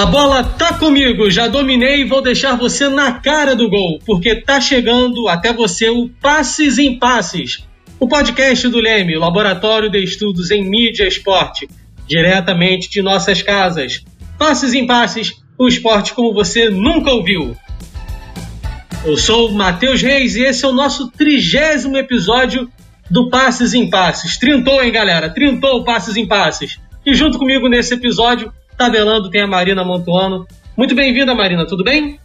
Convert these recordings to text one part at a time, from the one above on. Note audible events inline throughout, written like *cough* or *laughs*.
A bola tá comigo, já dominei e vou deixar você na cara do gol, porque tá chegando até você o Passes em Passes, o podcast do Leme, Laboratório de Estudos em Mídia e Esporte, diretamente de nossas casas. Passes em Passes, o esporte como você nunca ouviu. Eu sou o Matheus Reis e esse é o nosso trigésimo episódio do Passes em Passes. Trintou, hein, galera? Trintou o Passes em Passes. E junto comigo nesse episódio Tabelando tem a Marina Montuano. Muito bem-vinda, Marina, tudo bem?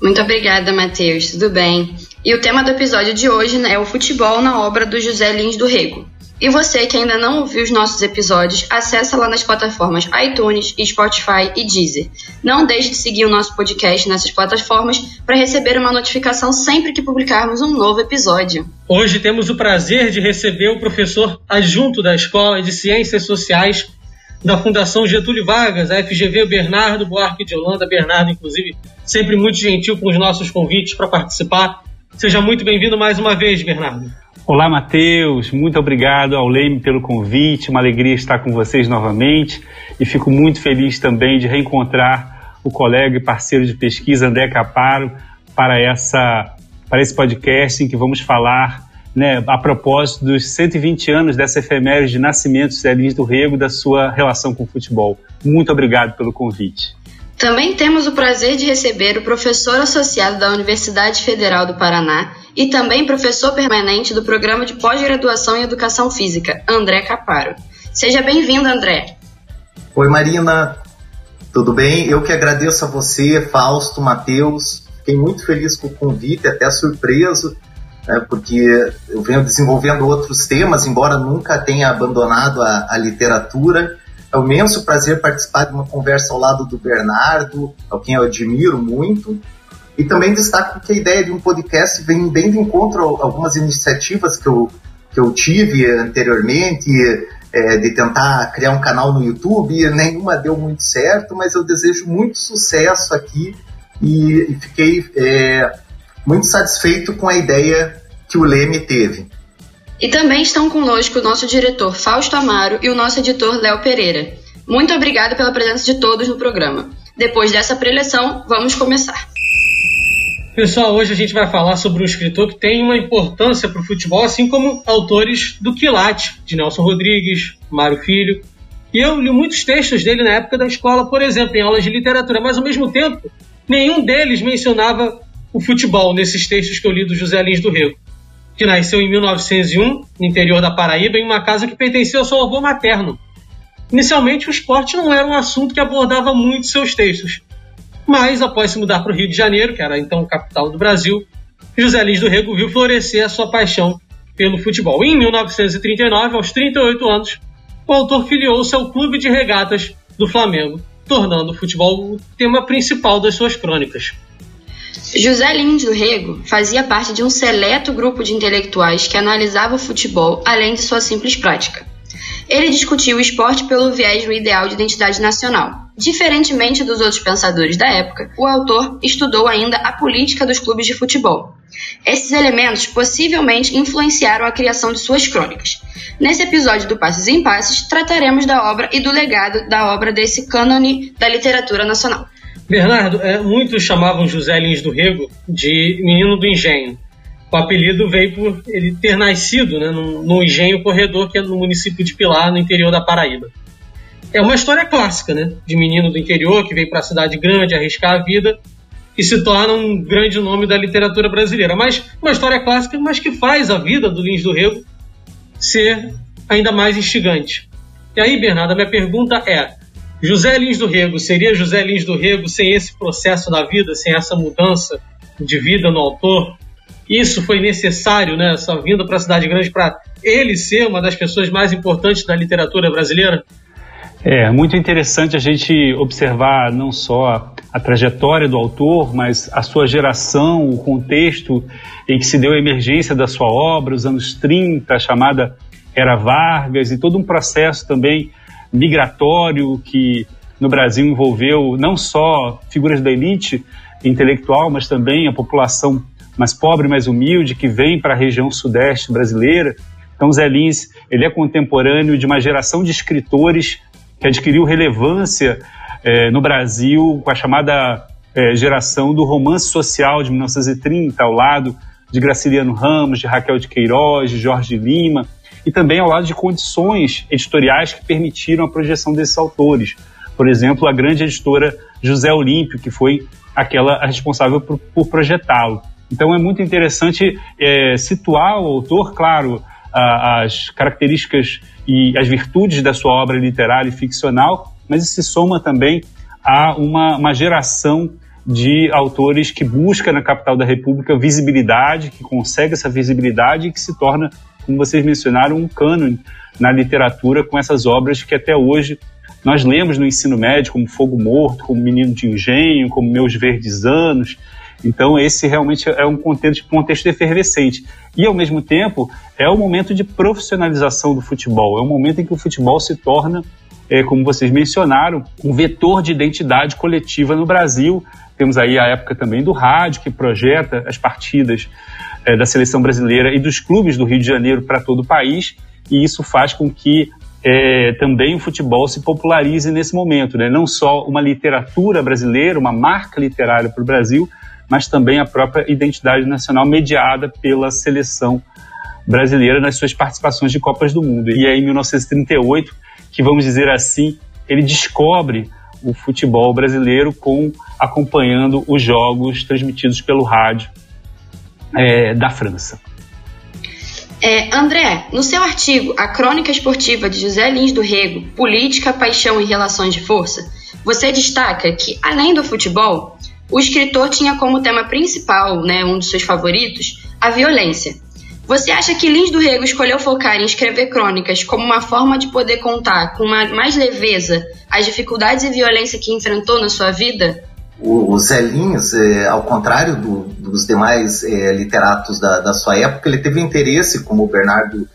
Muito obrigada, Matheus, tudo bem. E o tema do episódio de hoje né, é o futebol na obra do José Lins do Rego. E você que ainda não ouviu os nossos episódios, acessa lá nas plataformas iTunes, Spotify e Deezer. Não deixe de seguir o nosso podcast nessas plataformas para receber uma notificação sempre que publicarmos um novo episódio. Hoje temos o prazer de receber o professor adjunto da Escola de Ciências Sociais da Fundação Getúlio Vargas, a FGV Bernardo Buarque de Holanda. Bernardo, inclusive, sempre muito gentil com os nossos convites para participar. Seja muito bem-vindo mais uma vez, Bernardo. Olá, Matheus. Muito obrigado ao Leime pelo convite. Uma alegria estar com vocês novamente e fico muito feliz também de reencontrar o colega e parceiro de pesquisa André Caparo para essa para esse podcast em que vamos falar né, a propósito dos 120 anos dessa efeméride de nascimento de Lins do Rego da sua relação com o futebol. Muito obrigado pelo convite. Também temos o prazer de receber o professor associado da Universidade Federal do Paraná e também professor permanente do Programa de Pós-Graduação em Educação Física, André Caparo. Seja bem-vindo, André. Oi, Marina. Tudo bem? Eu que agradeço a você, Fausto, Matheus. Fiquei muito feliz com o convite, até surpreso né, porque eu venho desenvolvendo outros temas, embora nunca tenha abandonado a, a literatura. É um imenso prazer participar de uma conversa ao lado do Bernardo, a quem eu admiro muito. E também destaco que a ideia de um podcast vem bem de encontro a algumas iniciativas que eu, que eu tive anteriormente, é, de tentar criar um canal no YouTube. Nenhuma deu muito certo, mas eu desejo muito sucesso aqui e, e fiquei é, muito satisfeito com a ideia que o Leme teve. E também estão conosco o nosso diretor Fausto Amaro e o nosso editor Léo Pereira. Muito obrigado pela presença de todos no programa. Depois dessa preleção, vamos começar. Pessoal, hoje a gente vai falar sobre um escritor que tem uma importância para o futebol, assim como autores do Quilate, de Nelson Rodrigues, Mário Filho. E eu li muitos textos dele na época da escola, por exemplo, em aulas de literatura, mas ao mesmo tempo, nenhum deles mencionava o futebol nesses textos que eu li do José Lins do Rego que nasceu em 1901, no interior da Paraíba, em uma casa que pertencia ao seu avô materno. Inicialmente, o esporte não era um assunto que abordava muito seus textos, mas após se mudar para o Rio de Janeiro, que era então capital do Brasil, José Lins do Rego viu florescer a sua paixão pelo futebol. Em 1939, aos 38 anos, o autor filiou-se ao Clube de Regatas do Flamengo, tornando o futebol o tema principal das suas crônicas. José Lins do Rego fazia parte de um seleto grupo de intelectuais que analisava o futebol além de sua simples prática. Ele discutia o esporte pelo viés do ideal de identidade nacional. Diferentemente dos outros pensadores da época, o autor estudou ainda a política dos clubes de futebol. Esses elementos possivelmente influenciaram a criação de suas crônicas. Nesse episódio do Passos em Passos, trataremos da obra e do legado da obra desse cânone da literatura nacional. Bernardo, é, muitos chamavam José Lins do Rego de menino do engenho. O apelido veio por ele ter nascido né, no, no engenho corredor, que é no município de Pilar, no interior da Paraíba. É uma história clássica, né? De menino do interior que veio para a cidade grande arriscar a vida e se torna um grande nome da literatura brasileira. Mas uma história clássica, mas que faz a vida do Lins do Rego ser ainda mais instigante. E aí, Bernardo, a minha pergunta é: José Lins do Rego seria José Lins do Rego sem esse processo da vida, sem essa mudança de vida no autor? Isso foi necessário, né, essa vinda para a cidade grande, para ele ser uma das pessoas mais importantes da literatura brasileira? É muito interessante a gente observar não só a trajetória do autor, mas a sua geração, o contexto em que se deu a emergência da sua obra, os anos 30, a chamada Era Vargas, e todo um processo também migratório que no Brasil envolveu não só figuras da elite intelectual, mas também a população mais pobre, mais humilde, que vem para a região sudeste brasileira. Então, Zé Lins, ele é contemporâneo de uma geração de escritores que adquiriu relevância é, no Brasil com a chamada é, geração do romance social de 1930, ao lado de Graciliano Ramos, de Raquel de Queiroz, de Jorge Lima, e também ao lado de condições editoriais que permitiram a projeção desses autores. Por exemplo, a grande editora José Olímpio, que foi aquela responsável por, por projetá-lo. Então é muito interessante é, situar o autor, claro, a, as características e as virtudes da sua obra literária e ficcional, mas isso se soma também a uma, uma geração de autores que busca na capital da República visibilidade, que consegue essa visibilidade e que se torna, como vocês mencionaram, um cânone na literatura com essas obras que até hoje nós lemos no ensino médio, como Fogo Morto, como Menino de Engenho, como Meus Verdes Anos. Então, esse realmente é um contexto, efervescente. E, ao mesmo tempo, é o momento de profissionalização do futebol. É um momento em que o futebol se torna, é, como vocês mencionaram, um vetor de identidade coletiva no Brasil. Temos aí a época também do rádio, que projeta as partidas é, da seleção brasileira e dos clubes do Rio de Janeiro para todo o país. E isso faz com que é, também o futebol se popularize nesse momento, né? não só uma literatura brasileira, uma marca literária para o Brasil, mas também a própria identidade nacional mediada pela seleção brasileira nas suas participações de Copas do Mundo. E é em 1938 que, vamos dizer assim, ele descobre o futebol brasileiro com acompanhando os jogos transmitidos pelo rádio é, da França. É, André, no seu artigo A Crônica Esportiva de José Lins do Rego, Política, Paixão e Relações de Força, você destaca que, além do futebol, o escritor tinha como tema principal, né, um dos seus favoritos, a violência. Você acha que Lins do Rego escolheu focar em escrever crônicas como uma forma de poder contar com mais leveza as dificuldades e violência que enfrentou na sua vida? O, o é, ao contrário do, dos demais é, literatos da, da, sua época, ele teve interesse, como o Bernardo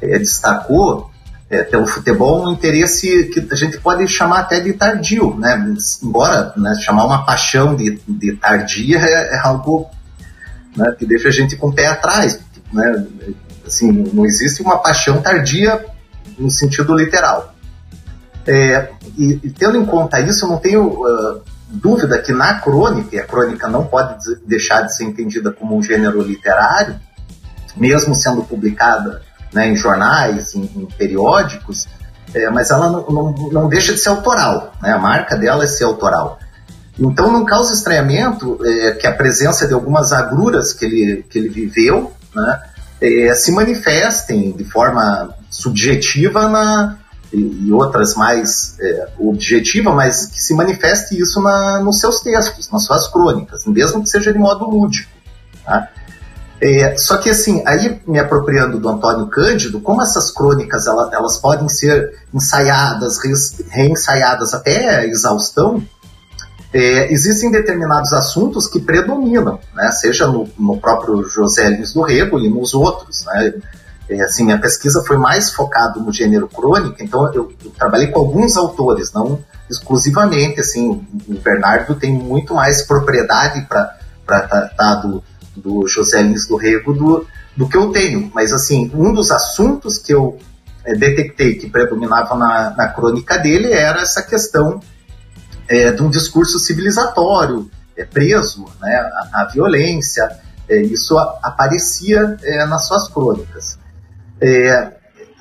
é, destacou, é, pelo futebol, um interesse que a gente pode chamar até de tardio, né? Embora né, chamar uma paixão de, de tardia é, é algo né, que deixa a gente com o pé atrás, né? Assim, não existe uma paixão tardia no sentido literal. É, e, e, tendo em conta isso, eu não tenho uh, dúvida que na crônica, e a crônica não pode deixar de ser entendida como um gênero literário, mesmo sendo publicada né, em jornais, em, em periódicos, é, mas ela não, não, não, deixa de ser autoral, né? a marca dela é ser autoral. Então não causa estranhamento é, que a presença de algumas agruras que ele, que ele viveu né, é, se manifestem de forma subjetiva na, e, outras mais é, objetiva, mas que se manifeste isso na, nos seus textos, nas suas crônicas, mesmo que seja de modo lúdico. Tá? É, só que assim, aí me apropriando do Antônio Cândido, como essas crônicas elas, elas podem ser ensaiadas, reensaiadas até a exaustão, é, existem determinados assuntos que predominam, né? seja no, no, próprio José Lins do Rego e nos outros. Né? É, assim, minha pesquisa foi mais focada no gênero crônica, então eu, eu trabalhei com alguns autores, não exclusivamente. Assim, o Bernardo tem muito mais propriedade para tratar do do José Lins do Rego do, do que eu tenho. Mas, assim, um dos assuntos que eu é, detectei que predominava na, na crônica dele era essa questão é, de um discurso civilizatório, é, preso, né, a violência, isso a, aparecia nas suas crônicas. É,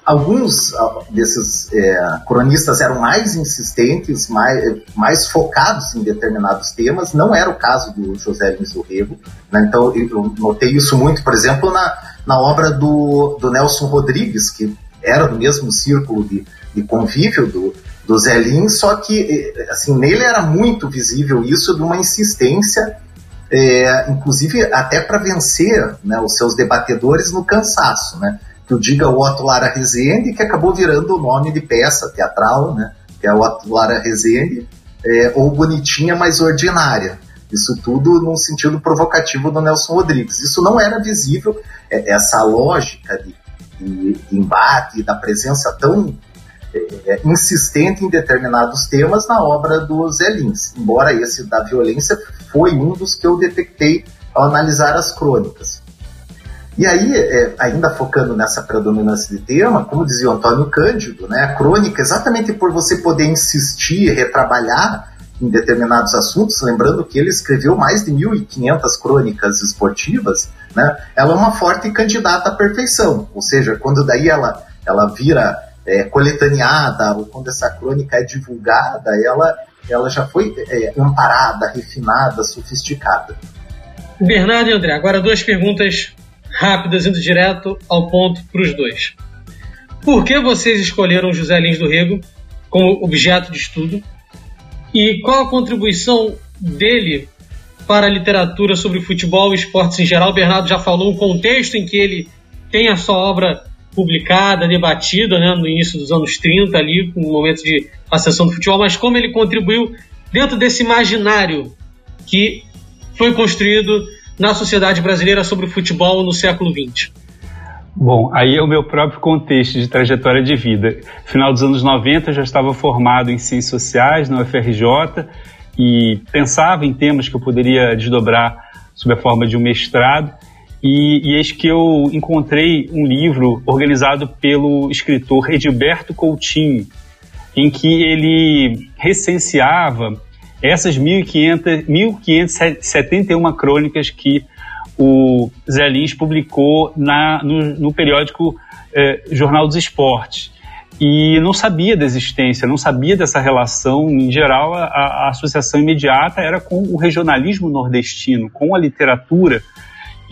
Alguns ah, desses é, cronistas eram mais insistentes, mais, mais focados em determinados temas, não era o caso do José Lins Rego. Né? Então, eu notei isso muito, por exemplo, na, na obra do, do Nelson Rodrigues, que era do mesmo círculo de, de convívio do, do Zé Lins, só que assim, nele era muito visível isso de uma insistência, é, inclusive até para vencer né, os seus debatedores no cansaço. Né? Que o diga o Lara Rezende, que acabou virando o nome de peça teatral, né? que é o Otto Lara Rezende, é, ou Bonitinha, mas Ordinária. Isso tudo num sentido provocativo do Nelson Rodrigues. Isso não era visível, é, essa lógica de, de, de, embate, da presença tão é, é, insistente em determinados temas na obra do Zé Lins. Embora esse da violência foi um dos que eu detectei ao analisar as crônicas. E aí, é, ainda focando nessa predominância de tema, como dizia o Antônio Cândido, né, a crônica, exatamente por você poder insistir, retrabalhar em determinados assuntos, lembrando que ele escreveu mais de 1.500 crônicas esportivas, né, ela é uma forte candidata à perfeição. Ou seja, quando daí ela, ela vira é, coletaneada, ou quando essa crônica é divulgada, ela, ela já foi é, amparada, refinada, sofisticada. Bernardo e André, agora duas perguntas rápidas, indo direto ao ponto para os dois. Por que vocês escolheram José Lins do Rego como objeto de estudo? E qual a contribuição dele para a literatura sobre futebol e esportes em geral? O Bernardo já falou o contexto em que ele tem a sua obra publicada, debatida né, no início dos anos 30, ali, no momento de ascensão do futebol, mas como ele contribuiu dentro desse imaginário que foi construído na sociedade brasileira sobre o futebol no século XX? Bom, aí é o meu próprio contexto de trajetória de vida. Final dos anos 90 eu já estava formado em Ciências Sociais na UFRJ e pensava em temas que eu poderia desdobrar sob a forma de um mestrado. E, e eis que eu encontrei um livro organizado pelo escritor Edilberto Coutinho, em que ele recenseava essas 1.571 crônicas que o Zé Lins publicou na, no, no periódico eh, Jornal dos Esportes. E não sabia da existência, não sabia dessa relação. Em geral, a, a associação imediata era com o regionalismo nordestino, com a literatura.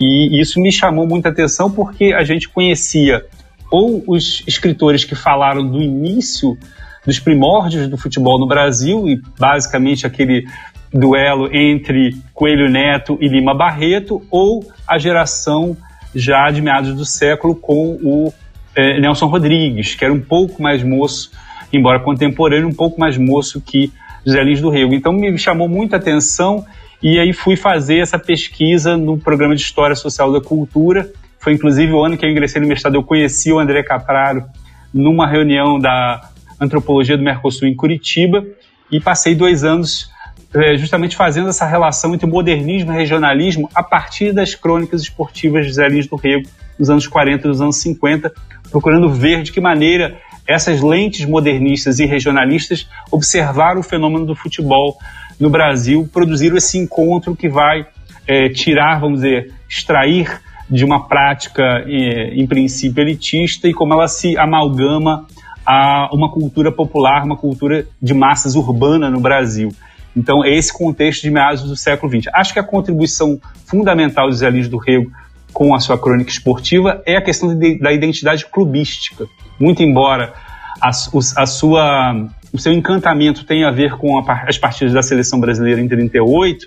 E isso me chamou muita atenção porque a gente conhecia ou os escritores que falaram do início dos primórdios do futebol no Brasil e basicamente aquele duelo entre Coelho Neto e Lima Barreto ou a geração já de meados do século com o é, Nelson Rodrigues, que era um pouco mais moço, embora contemporâneo, um pouco mais moço que José Lins do Rego. Então me chamou muita atenção e aí fui fazer essa pesquisa no programa de História Social da Cultura. Foi inclusive o ano que eu ingressei no mestrado, eu conheci o André Capraro numa reunião da Antropologia do Mercosul em Curitiba e passei dois anos é, justamente fazendo essa relação entre modernismo e regionalismo a partir das crônicas esportivas de Zé Lins do Rego nos anos 40 e nos anos 50, procurando ver de que maneira essas lentes modernistas e regionalistas observaram o fenômeno do futebol no Brasil, produziram esse encontro que vai é, tirar, vamos dizer, extrair de uma prática, é, em princípio, elitista e como ela se amalgama a uma cultura popular, uma cultura de massas urbana no Brasil. Então, é esse contexto de meados do século XX. Acho que a contribuição fundamental de Zé Lins do Rego com a sua crônica esportiva é a questão de, da identidade clubística. Muito embora a, a sua, o seu encantamento tenha a ver com a, as partidas da seleção brasileira em 38,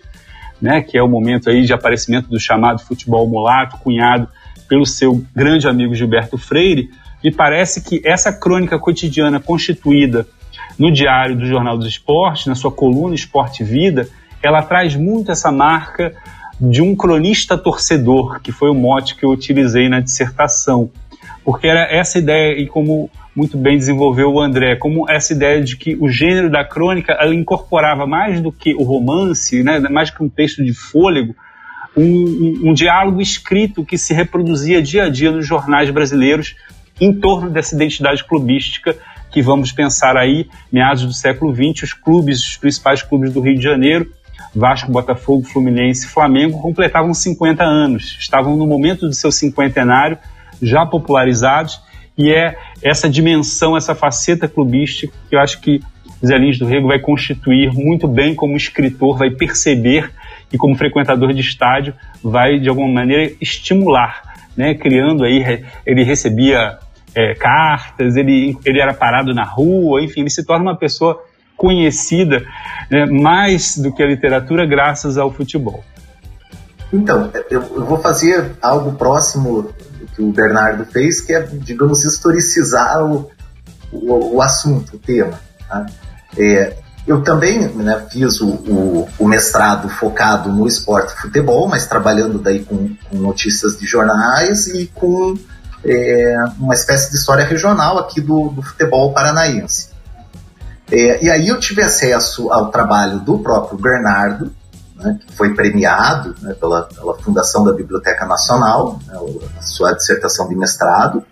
né, que é o momento aí de aparecimento do chamado futebol mulato, cunhado pelo seu grande amigo Gilberto Freire, me parece que essa crônica cotidiana constituída no Diário do Jornal dos Esportes, na sua coluna Esporte Vida, ela traz muito essa marca de um cronista torcedor, que foi o mote que eu utilizei na dissertação. Porque era essa ideia, e como muito bem desenvolveu o André, como essa ideia de que o gênero da crônica ela incorporava mais do que o romance, né, mais que um texto de fôlego, um, um, um diálogo escrito que se reproduzia dia a dia nos jornais brasileiros em torno dessa identidade clubística que vamos pensar aí, meados do século XX, os clubes, os principais clubes do Rio de Janeiro, Vasco, Botafogo, Fluminense e Flamengo, completavam 50 anos, estavam no momento do seu cinquentenário, já popularizados, e é essa dimensão, essa faceta clubística que eu acho que Zé Lins do Rego vai constituir muito bem como escritor, vai perceber e como frequentador de estádio vai de alguma maneira estimular, né? Criando aí ele recebia é, cartas, ele, ele era parado na rua, enfim, ele se torna uma pessoa conhecida né, mais do que a literatura graças ao futebol. Então, eu, eu, vou fazer algo próximo do que o Bernardo fez, que é, digamos, historicizar o, o, o assunto, o tema. Tá? É, eu também né, fiz o, o, o, mestrado focado no esporte futebol, mas trabalhando daí com, com notícias de jornais e com é, uma espécie de história regional aqui do, do futebol paranaense. É, e aí eu tive acesso ao trabalho do próprio Bernardo, né, que foi premiado né, pela, pela, Fundação da Biblioteca Nacional, né, a sua dissertação de mestrado,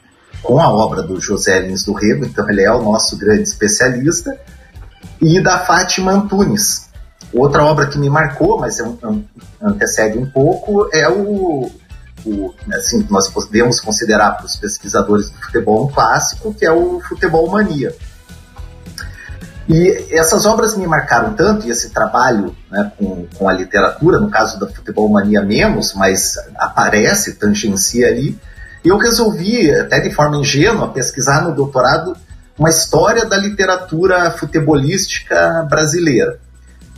com a obra do José Lins do Rego, então ele é o nosso grande especialista, e da Fátima Antunes. Outra obra que me marcou, mas é um, um, antecede um pouco, é o, o assim, nós podemos considerar para os pesquisadores do futebol um clássico, que é o Futebol Mania e essas obras me marcaram tanto, e esse trabalho né, com, com a literatura, no caso da Futebol Mania menos, mas aparece, tangencia ali, e eu resolvi, até de forma ingênua, pesquisar no doutorado uma história da literatura futebolística brasileira.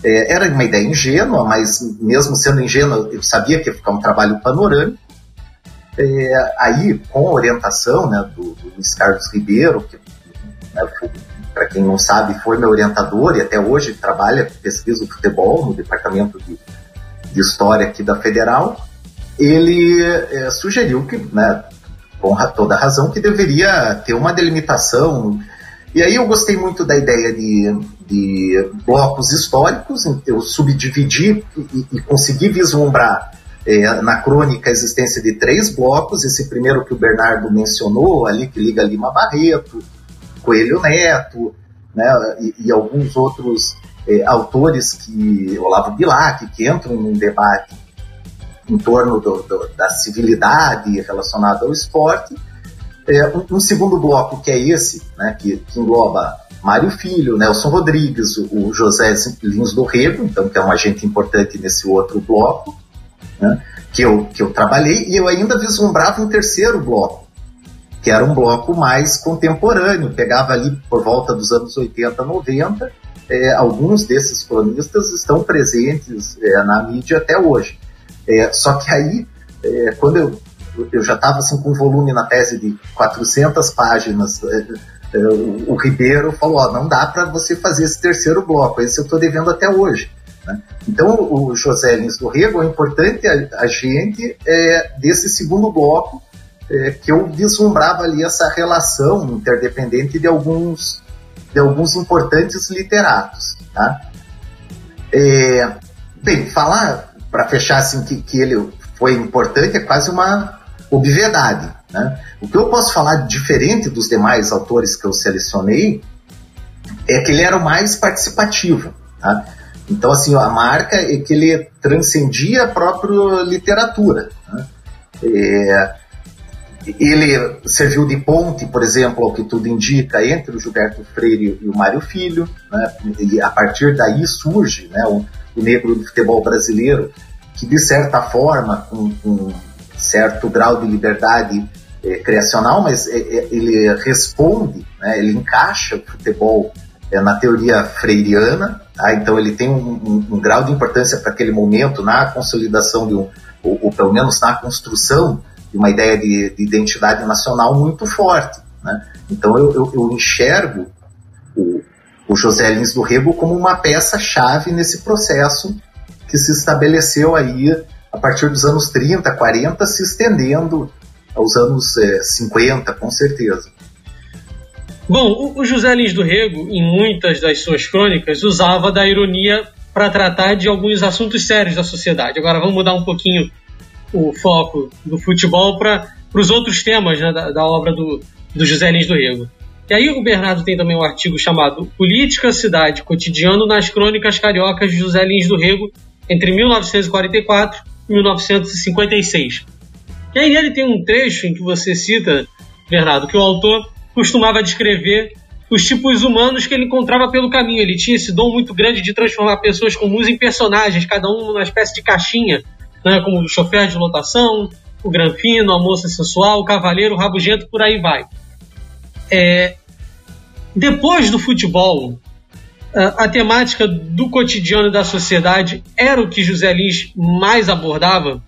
É, era uma ideia ingênua, mas mesmo sendo ingênua, eu sabia que ia ficar um trabalho panorâmico. É, aí, com a orientação né, do, do Luiz Carlos Ribeiro, que né, para quem não sabe, foi meu orientador e até hoje trabalha, pesquisa o futebol no departamento de, de História aqui da Federal. Ele é, sugeriu que, né, com toda razão, que deveria ter uma delimitação. E aí eu gostei muito da ideia de, de blocos históricos, eu subdividi e, e consegui vislumbrar é, na crônica a existência de três blocos. Esse primeiro que o Bernardo mencionou, ali que liga Lima Barreto, Coelho Neto, né, e, e alguns outros é, autores que, Olavo Bilac, que entram num debate em torno do, do, da civilidade relacionada ao esporte. É, um, um, segundo bloco, que é esse, né, que, que engloba Mário Filho, Nelson Rodrigues, o, José Lins do Rego, então, que é um agente importante nesse outro bloco, né, que, eu, que eu trabalhei, e eu ainda vislumbrava um terceiro bloco, que era um bloco mais contemporâneo, pegava ali por volta dos anos 80, 90. É, alguns desses cronistas estão presentes é, na mídia até hoje. É, só que aí, é, quando eu, eu já estava assim, com um volume na tese de 400 páginas, é, é, o, o, Ribeiro falou: não dá para você fazer esse terceiro bloco, esse eu estou devendo até hoje. Né? Então, o José Lins do Rego é importante a, gente desse segundo bloco é, que eu vislumbrava ali essa relação interdependente de alguns, de alguns importantes literatos. Tá? É, bem, falar, para fechar assim, que, que ele foi importante é quase uma obviedade. Né? O que eu posso falar diferente dos demais autores que eu selecionei é que ele era o mais participativo. Tá? Então, assim, a marca é que ele transcendia a própria literatura. Né? É, ele serviu de ponte, por exemplo, ao que tudo indica, entre o Gilberto Freire e o Mário Filho, né? e a partir daí surge né, o, o, negro do futebol brasileiro, que de certa forma, com, com certo grau de liberdade é, criacional, mas é, é, ele responde, né, ele encaixa o futebol é, na teoria freiriana, tá? então ele tem um, um, um grau de importância para aquele momento na consolidação de um, ou, ou pelo menos na construção de uma ideia de, de identidade nacional muito forte. Né? Então eu, eu, eu enxergo o, o, José Lins do Rego como uma peça-chave nesse processo que se estabeleceu aí a partir dos anos 30, 40, se estendendo aos anos é, 50, com certeza. Bom, o José Lins do Rego, em muitas das suas crônicas, usava da ironia para tratar de alguns assuntos sérios da sociedade. Agora vamos mudar um pouquinho o foco do futebol para os outros temas né, da, da, obra do, do José Lins do Rego. E aí o Bernardo tem também um artigo chamado Política, Cidade, Cotidiano nas Crônicas Cariocas de José Lins do Rego entre 1944 e 1956. E aí ele tem um trecho em que você cita, Bernardo, que o autor costumava descrever os tipos humanos que ele encontrava pelo caminho. Ele tinha esse dom muito grande de transformar pessoas comuns em personagens, cada um numa espécie de caixinha né, como o chofer de lotação, o granfino, a moça sensual, o cavaleiro, o rabugento, por aí vai. É, depois do futebol, a, temática do cotidiano da sociedade era o que José Lins mais abordava?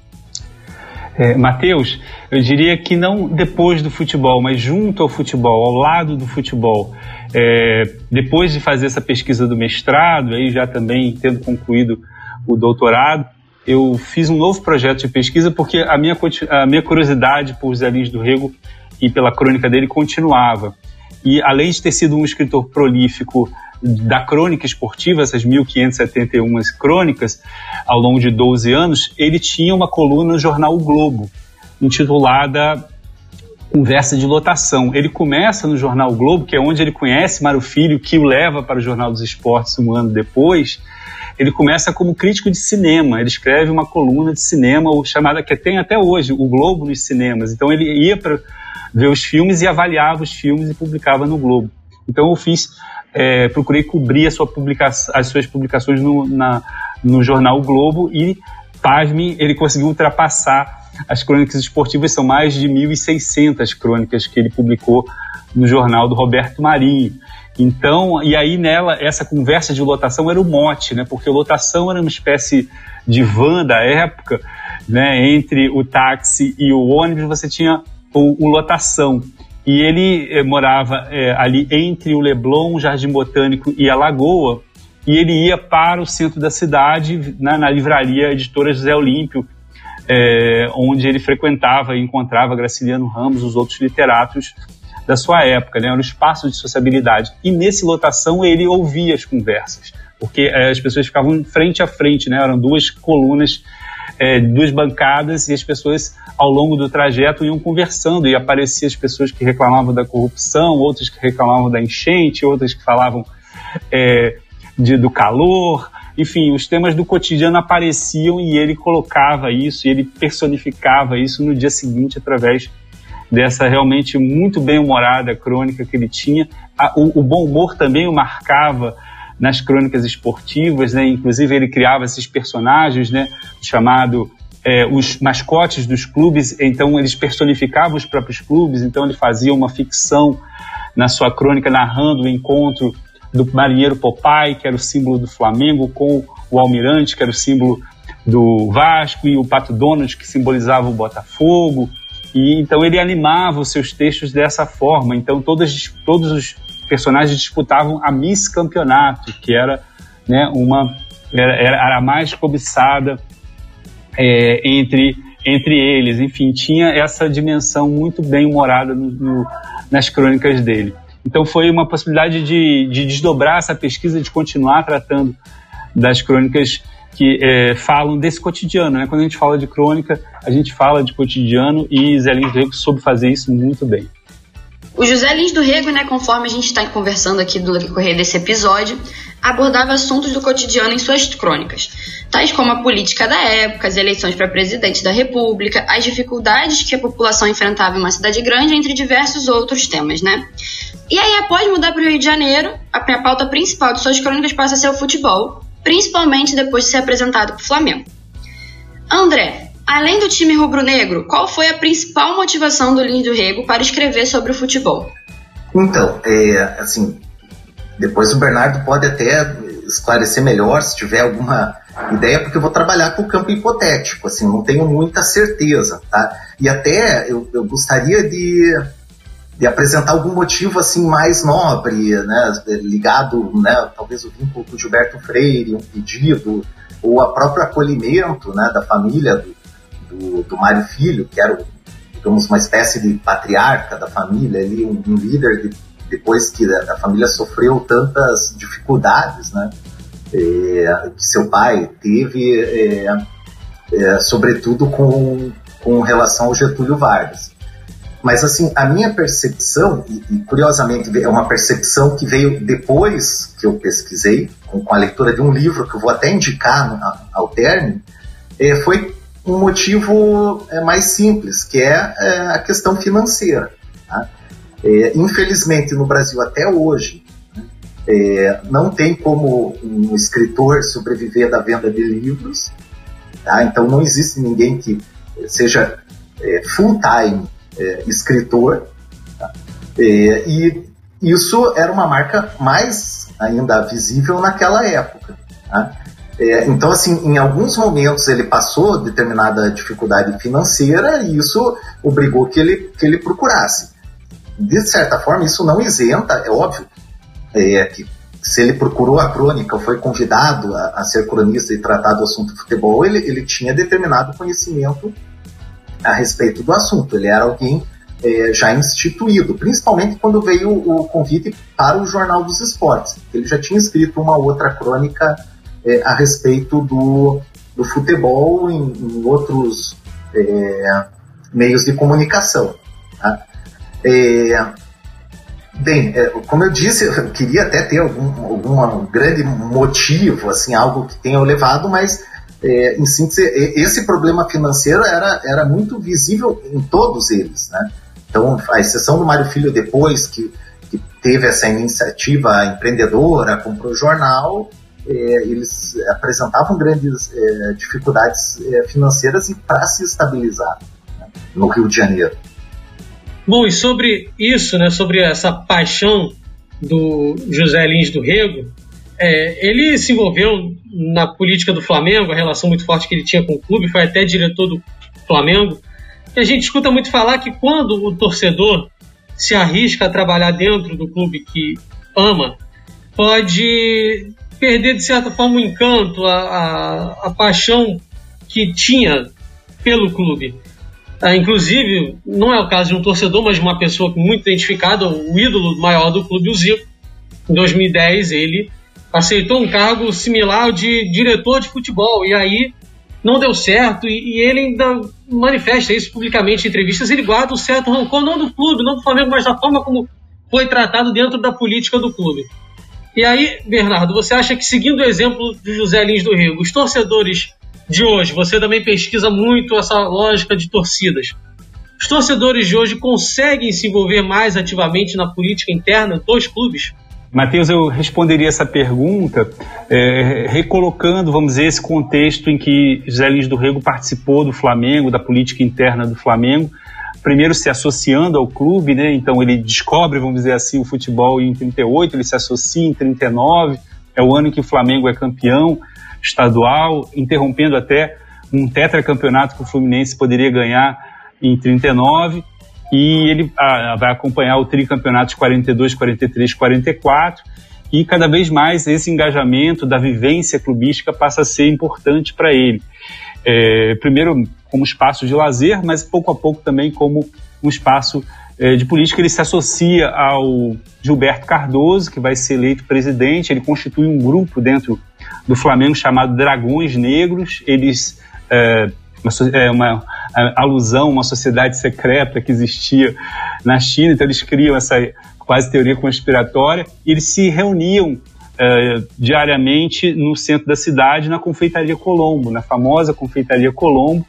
É, Mateus, eu diria que não depois do futebol, mas junto ao futebol, ao lado do futebol. É, depois de fazer essa pesquisa do mestrado, aí já também tendo concluído o doutorado, eu fiz um novo projeto de pesquisa porque a minha, a minha curiosidade por Zé Lins do Rego e pela crônica dele continuava. E além de ter sido um escritor prolífico da crônica esportiva, essas 1571 crônicas, ao longo de 12 anos, ele tinha uma coluna no jornal o Globo, intitulada Conversa de Lotação. Ele começa no jornal o Globo, que é onde ele conhece Mário Filho, que o leva para o Jornal dos Esportes um ano depois. Ele começa como crítico de cinema, ele escreve uma coluna de cinema, chamada que tem até hoje, o Globo nos cinemas. Então ele ia para ver os filmes e avaliava os filmes e publicava no Globo. Então eu fiz, é, procurei cobrir sua as suas publicações no, na, no jornal o Globo e, pasme, ele conseguiu ultrapassar as crônicas esportivas, são mais de 1.600 crônicas que ele publicou no jornal do Roberto Marinho. Então, e aí nela, essa conversa de lotação era o mote, né? Porque lotação era uma espécie de van da época, né? Entre o táxi e o ônibus, você tinha o, o lotação. E ele eh, morava eh, ali entre o Leblon, o Jardim Botânico e a Lagoa, e ele ia para o centro da cidade, na, na livraria editora José Olímpio, eh, onde ele frequentava e encontrava Graciliano Ramos, os outros literatos da sua época, né? era um espaço de sociabilidade. E nesse lotação ele ouvia as conversas, porque as pessoas ficavam frente a frente, né? eram duas colunas é, duas bancadas e as pessoas ao longo do trajeto iam conversando e apareciam as pessoas que reclamavam da corrupção, outras que reclamavam da enchente, outras que falavam é, de, do calor, enfim, os temas do cotidiano apareciam e ele colocava isso, ele personificava isso no dia seguinte através dessa realmente muito bem humorada crônica que ele tinha. o, o bom humor também o marcava nas crônicas esportivas, né? Inclusive ele criava esses personagens, né? Chamado é, os mascotes dos clubes, então eles personificavam os próprios clubes, então ele fazia uma ficção na sua crônica narrando o encontro do marinheiro Popeye, que era o símbolo do Flamengo, com o almirante, que era o símbolo do Vasco, e o Pato Donald, que simbolizava o Botafogo. E então ele animava os seus textos dessa forma. Então todos, todos os personagens disputavam a Miss Campeonato, que era né, uma era, era a mais cobiçada é, entre entre eles. Enfim, tinha essa dimensão muito bem humorada no, no, nas crônicas dele. Então foi uma possibilidade de, de, desdobrar essa pesquisa, de continuar tratando das crônicas que é, falam desse cotidiano. Né? Quando a gente fala de crônica, a gente fala de cotidiano e Zé Lins soube fazer isso muito bem. O José Lins do Rego, né, conforme a gente está conversando aqui do decorrer desse episódio, abordava assuntos do cotidiano em suas crônicas, tais como a política da época, as eleições para presidente da República, as dificuldades que a população enfrentava em uma cidade grande, entre diversos outros temas, né? E aí, após mudar para o Rio de Janeiro, a pauta principal de suas crônicas passa a ser o futebol, principalmente depois de ser apresentado para o Flamengo. André, Além do time rubro-negro, qual foi a principal motivação do Lins do Rego para escrever sobre o futebol? Então, é, assim, depois o Bernardo pode até esclarecer melhor se tiver alguma ideia, porque eu vou trabalhar com o campo hipotético, assim, não tenho muita certeza, tá? E até eu, eu gostaria de, de apresentar algum motivo assim mais nobre, né, ligado, né, talvez o vínculo com Gilberto Freire, um pedido, ou a próprio acolhimento, né, da família do, do, do Mário Filho, que era, digamos, uma espécie de patriarca da família, ali, um, um líder de, depois que a, a, família sofreu tantas dificuldades, né? É, que seu pai teve, é, é, sobretudo com, com relação ao Getúlio Vargas. Mas, assim, a minha percepção, e, e, curiosamente é uma percepção que veio depois que eu pesquisei, com, com a leitura de um livro que eu vou até indicar ao término, é, foi um motivo é, mais simples, que é, é a questão financeira. Tá? É, infelizmente, no Brasil até hoje, é, não tem como um escritor sobreviver da venda de livros, tá? então não existe ninguém que seja é, full-time é, escritor, tá? e isso era uma marca mais ainda visível naquela época. Tá? É, então, assim, em alguns momentos ele passou determinada dificuldade financeira e isso obrigou que ele, que ele procurasse. De certa forma, isso não isenta, é óbvio, é, que se ele procurou a crônica foi convidado a, a, ser cronista e tratar do assunto futebol, ele, ele tinha determinado conhecimento a respeito do assunto. Ele era alguém é, já instituído, principalmente quando veio o convite para o Jornal dos Esportes. Ele já tinha escrito uma outra crônica é, a respeito do, do futebol em, em outros é, meios de comunicação. Tá? É, bem, é, como eu disse, eu queria até ter algum, algum grande motivo, assim, algo que tenha levado, mas é, em síntese, esse problema financeiro era, era muito visível em todos eles, né? Então, a exceção do Mário Filho depois, que, que teve essa iniciativa empreendedora, comprou jornal, é, eles apresentavam grandes é, dificuldades é, financeiras e para se estabilizar né, no Rio de Janeiro. Bom, e sobre isso, né, sobre essa paixão do José Lins do Rego, é, ele se envolveu na política do Flamengo, a relação muito forte que ele tinha com o clube, foi até diretor do Flamengo, que a gente escuta muito falar que quando o torcedor se arrisca a trabalhar dentro do clube que ama, pode perder de certa forma o encanto, a, a, a paixão que tinha pelo clube. Ah, inclusive, não é o caso de um torcedor, mas de uma pessoa muito identificada, o ídolo maior do clube, o Zico. Em 2010, ele aceitou um cargo similar de diretor de futebol, e aí não deu certo, e, e, ele ainda manifesta isso publicamente em entrevistas, ele guarda um certo rancor, não do clube, não do Flamengo, mas da forma como foi tratado dentro da política do clube. E aí, Bernardo, você acha que, seguindo o exemplo de José Lins do Rio, os torcedores de hoje, você também pesquisa muito essa lógica de torcidas, os torcedores de hoje conseguem se envolver mais ativamente na política interna dos clubes? Matheus, eu responderia essa pergunta é, recolocando, vamos dizer, esse contexto em que José Lins do Rego participou do Flamengo, da política interna do Flamengo, primeiro se associando ao clube, né? Então ele descobre, vamos dizer assim, o futebol em 38, ele se associa em 39, é o ano em que o Flamengo é campeão estadual, interrompendo até um tetracampeonato que o Fluminense poderia ganhar em 39 e ele ah, vai acompanhar o tricampeonato de 42, 43, 44 e cada vez mais esse engajamento da vivência clubística passa a ser importante para ele. É, primeiro como espaço de lazer, mas pouco a pouco também como um espaço é, de política. Ele se associa ao Gilberto Cardoso, que vai ser eleito presidente. Ele constitui um grupo dentro do Flamengo chamado Dragões Negros. Eles é, uma, é, uma alusão uma sociedade secreta que existia na China, então eles criam essa quase teoria conspiratória, eles se reuniam diariamente no centro da cidade, na Confeitaria Colombo, na famosa Confeitaria Colombo,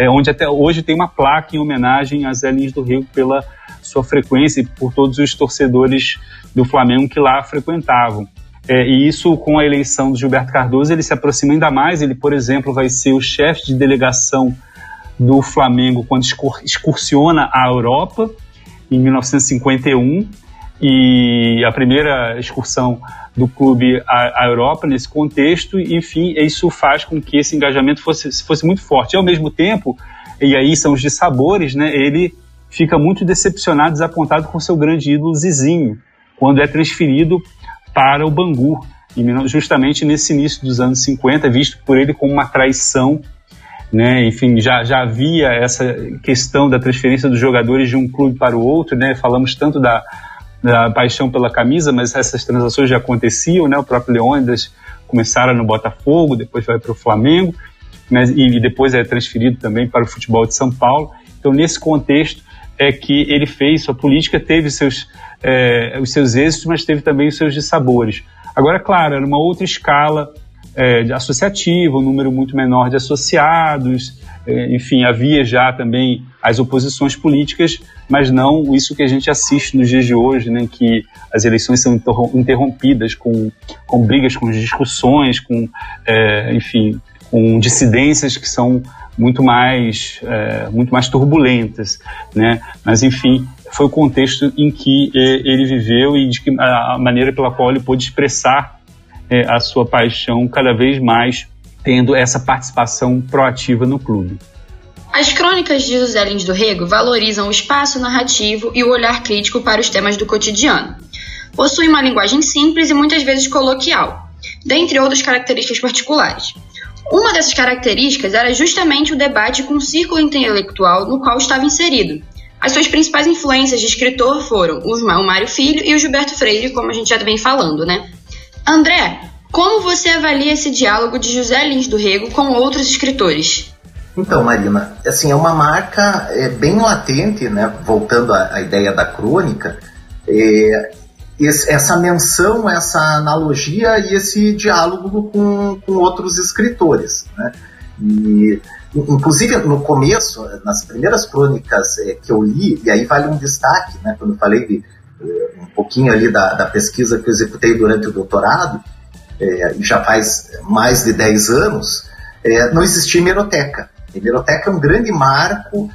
é, onde até hoje tem uma placa em homenagem Zé Lins do Rio pela sua frequência e por todos os torcedores do Flamengo que lá frequentavam. É, e isso, com a eleição do Gilberto Cardoso, ele se aproxima ainda mais. Ele, por exemplo, vai ser o chefe de delegação do Flamengo quando excursiona a Europa, em 1951. E a primeira excursão do clube à, à, Europa nesse contexto, e, enfim, isso faz com que esse engajamento fosse, fosse muito forte. E, ao mesmo tempo, e aí são os dissabores, né, ele fica muito decepcionado, desapontado com seu grande ídolo Zizinho, quando é transferido para o Bangu, justamente nesse início dos anos 50, visto por ele como uma traição. Né? Enfim, já, já havia essa questão da transferência dos jogadores de um clube para o outro, né? falamos tanto da, da paixão pela camisa, mas essas transações já aconteciam, né? o próprio Leônidas começaram no Botafogo, depois vai para o Flamengo, né? e depois é transferido também para o futebol de São Paulo. Então, nesse contexto, é que ele fez, sua política teve seus é, os seus êxitos, mas teve também os seus dissabores. Agora, claro, era uma outra escala é, associativa, um número muito menor de associados, é, enfim, havia já também as oposições políticas, mas não isso que a gente assiste nos dias de hoje, né, que as eleições são interrompidas com, com brigas, com discussões, com, é, enfim, com dissidências que são muito mais, é, muito mais turbulentas, né? Mas enfim, foi o contexto em que eh, ele viveu e que, a maneira pela qual ele pôde expressar eh, a sua paixão cada vez mais tendo essa participação proativa no clube. As crônicas de José Lins do Rego valorizam o espaço narrativo e o olhar crítico para os temas do cotidiano. Possui uma linguagem simples e muitas vezes coloquial, dentre outras características particulares. Uma dessas características era justamente o debate com o círculo intelectual no qual estava inserido, As suas principais influências de escritor foram o Mário Filho e o Gilberto Freire, como a gente já vem falando, né? André, como você avalia esse diálogo de José Lins do Rego com outros escritores? Então, Marina, assim, é uma marca é, bem latente, né? Voltando à, à ideia da crônica, é, esse, essa menção, essa analogia e esse diálogo com, com outros escritores, né? E, inclusive, no começo, nas primeiras crônicas é, que eu li, e aí vale um destaque, né? Quando eu falei de, é, um pouquinho ali da, da pesquisa que eu executei durante o doutorado, é, já faz mais de 10 anos, é, não existia hemeroteca. A hemeroteca é um grande marco,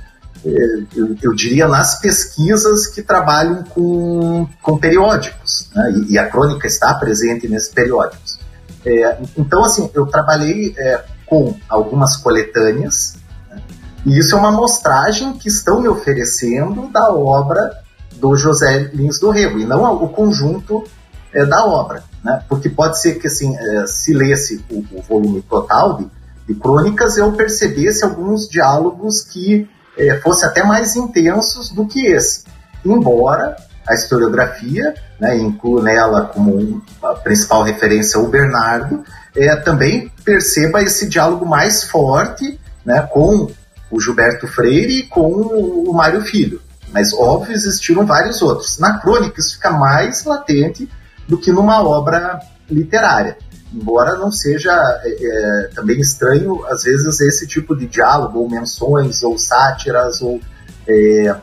é, eu, eu, diria, nas pesquisas que trabalham com, com periódicos, né? e, e, a crônica está presente nesses periódicos. É, então, assim, eu trabalhei é, com algumas coletâneas, né? e isso é uma amostragem que estão me oferecendo da obra do José Lins do Rego, e não o conjunto é, da obra. Né? Porque pode ser que, assim, é, se lesse o, o volume total de de crônicas, eu percebesse alguns diálogos que é, fossem até mais intensos do que esse. Embora a historiografia, né, inclua nela como principal referência o Bernardo, é, também perceba esse diálogo mais forte né, com o Gilberto Freire e com o Mário Filho. Mas, óbvio, existiram vários outros. Na crônica, isso fica mais latente do que numa obra literária embora não seja é, é, também estranho, às vezes, esse tipo de diálogo, ou menções, ou sátiras, ou é,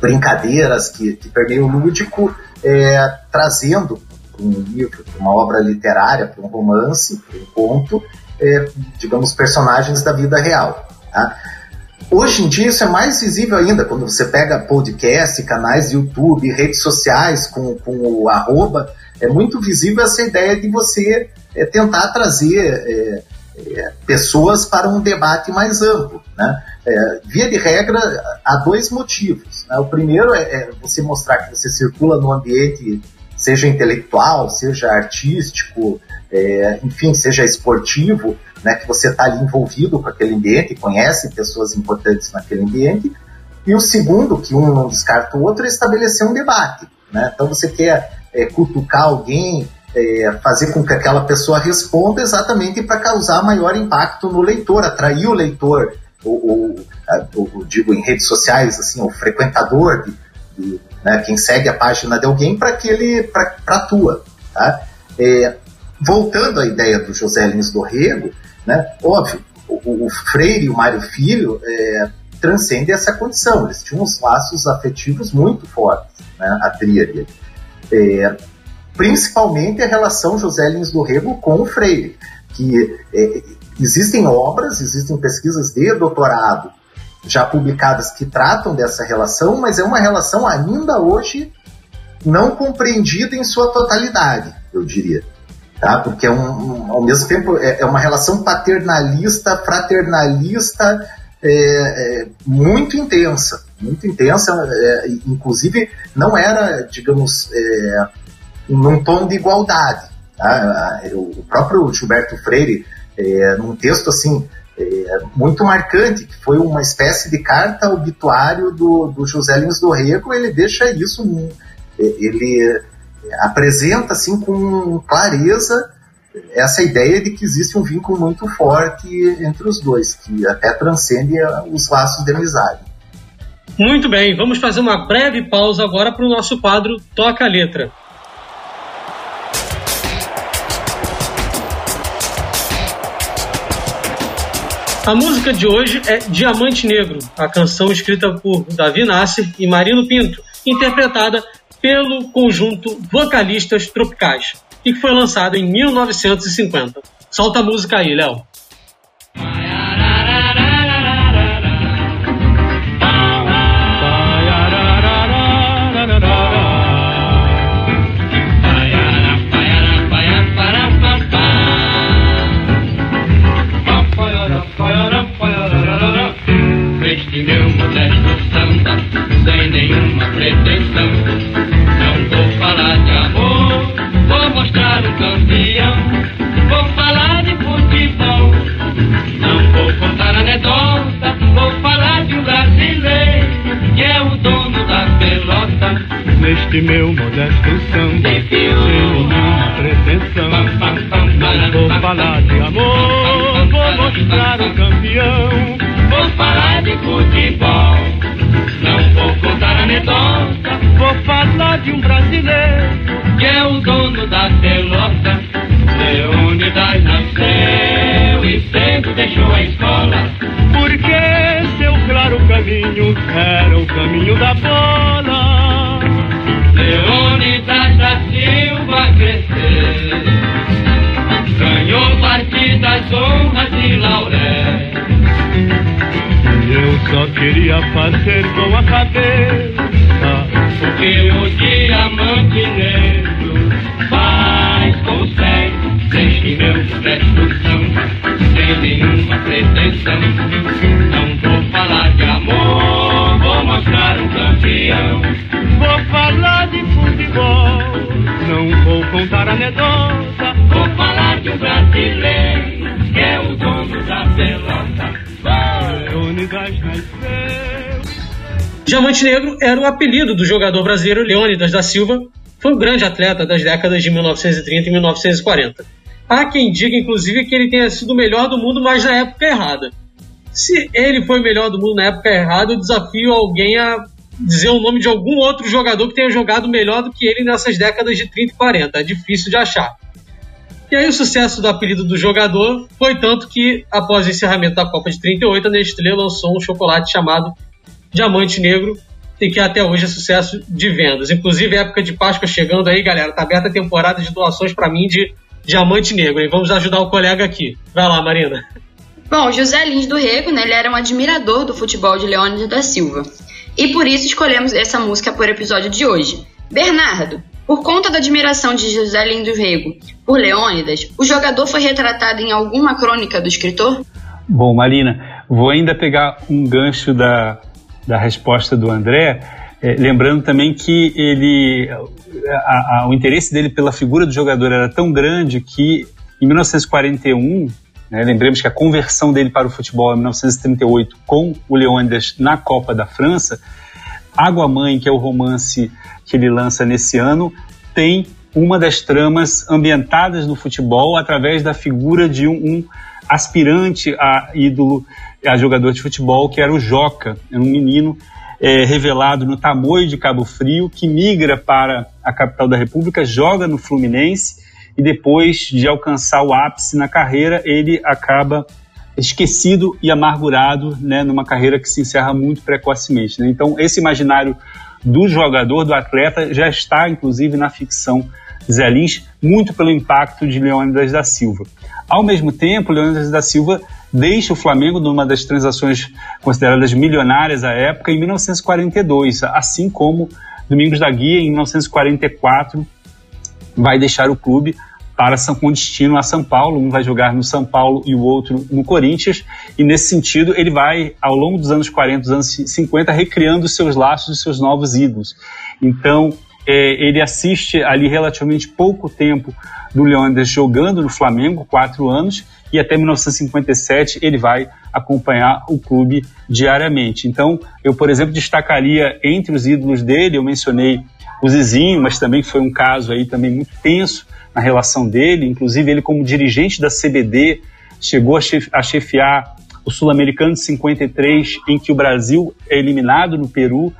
brincadeiras que, que permeiam o lúdico, é, trazendo para um livro, para uma obra literária, para um romance, para um conto, é, digamos, personagens da vida real. Tá? Hoje em dia isso é mais visível ainda, quando você pega podcast, canais YouTube, redes sociais com, com o arroba, é muito visível essa ideia de você é, tentar trazer é, é, pessoas para um debate mais amplo. Né? É, via de regra, há dois motivos. Né? O primeiro é, é, você mostrar que você circula no ambiente, seja intelectual, seja artístico, é, enfim, seja esportivo, né? que você está ali envolvido com aquele ambiente, conhece pessoas importantes naquele ambiente. E o segundo, que um não descarta o outro, é estabelecer um debate. Né? Então você quer é, cutucar alguém, é, fazer com que aquela pessoa responda exatamente para causar maior impacto no leitor, atrair o leitor, ou, ou, ou digo em redes sociais, assim, o frequentador, de, de, né, quem segue a página de alguém para que ele para a tua. Tá? É, voltando à ideia do José Lins do Rego, né, óbvio, o, o Freire e o Mário Filho é, transcendem essa condição, eles tinham uns laços afetivos muito fortes, né, a tríade. É, principalmente a relação José Lins do Rego com o Freire, que é, existem obras, existem pesquisas de doutorado já publicadas que tratam dessa relação, mas é uma relação ainda hoje não compreendida em sua totalidade, eu diria. Tá? Porque é um, um ao mesmo tempo é, é, uma relação paternalista, fraternalista, é, é muito intensa muito intensa, é, inclusive não era, digamos, é, num tom de igualdade. Tá? O próprio Gilberto Freire, é, num texto assim muito marcante, que foi uma espécie de carta obituário do, do José Lins do Rego, ele deixa isso, ele apresenta assim com clareza essa ideia de que existe um vínculo muito forte entre os dois, que até transcende os laços de amizade. Muito bem, vamos fazer uma breve pausa agora para o nosso quadro Toca a Letra. A música de hoje é Diamante Negro, a canção escrita por Davi Nasser e Marino Pinto, interpretada pelo conjunto Vocalistas Tropicais, e que foi lançada em 1950. Solta a música aí, Léo. Meu modesto samba Sem nenhuma pretensão Diamante Negro era o apelido do jogador brasileiro Leônidas da Silva, foi um grande atleta das décadas de 1930 e 1940. Há quem diga, inclusive, que ele tenha sido o melhor do mundo, mas na época errada. Se ele foi o melhor do mundo na época errada, eu desafio alguém a dizer o nome de algum outro jogador que tenha jogado melhor do que ele nessas décadas de 30 e 40. É difícil de achar. E aí o sucesso do apelido do jogador foi tanto que, após o encerramento da Copa de 38, a Nestlé lançou um chocolate chamado Diamante Negro e que até hoje é sucesso de vendas. Inclusive, época de Páscoa chegando aí, galera. Tá aberta a temporada de doações para mim de Diamante Negro. E vamos ajudar o colega aqui. Vai lá, Marina. Bom, José Lins do Rego, né, ele era um admirador do futebol de Leônidas da Silva. E por isso escolhemos essa música por episódio de hoje. Bernardo, por conta da admiração de José Lins do Rego por Leônidas, o jogador foi retratado em alguma crônica do escritor? Bom, Marina, vou ainda pegar um gancho da, da resposta do André, eh, lembrando também que ele, a- a- o interesse dele pela figura do jogador era tão grande que em 1941, né, lembremos que a conversão dele para o futebol é em 1938 com o Leônidas na Copa da França, Água Mãe, que é o romance que ele lança nesse ano, tem uma das tramas ambientadas no futebol através da figura de um, um aspirante a ídolo, a jogador de futebol, que era o Joca, um menino eh, revelado no Tamoio de Cabo Frio, que migra para a capital da República, joga no Fluminense e depois de alcançar o ápice na carreira, ele acaba esquecido e amargurado né, numa carreira que se encerra muito precocemente. né? Então, esse imaginário do jogador, do atleta, já está, inclusive, na ficção Zé Lins, muito pelo impacto de Leônidas da Silva. Ao mesmo tempo, Leônidas da Silva deixa o Flamengo numa das transações consideradas milionárias à época, em 1942, assim como Domingos da Guia, em 1944, vai deixar o clube para São, com destino a São Paulo. Um vai jogar no São Paulo e o outro no Corinthians. E nesse sentido, ele vai, ao longo dos anos 40, dos anos 50, recriando seus laços e seus novos ídolos. Então, é, ele assiste ali relativamente pouco tempo do Leônidas jogando no Flamengo, quatro anos, e até 1957 ele vai acompanhar o clube diariamente. Então, eu, por exemplo, destacaria entre os ídolos dele, eu mencionei o Zizinho, mas também foi um caso aí também muito tenso na relação dele, inclusive ele como dirigente da CBD chegou a, chef a chefiar o Sul-Americano de 53, em que o Brasil é eliminado no Peru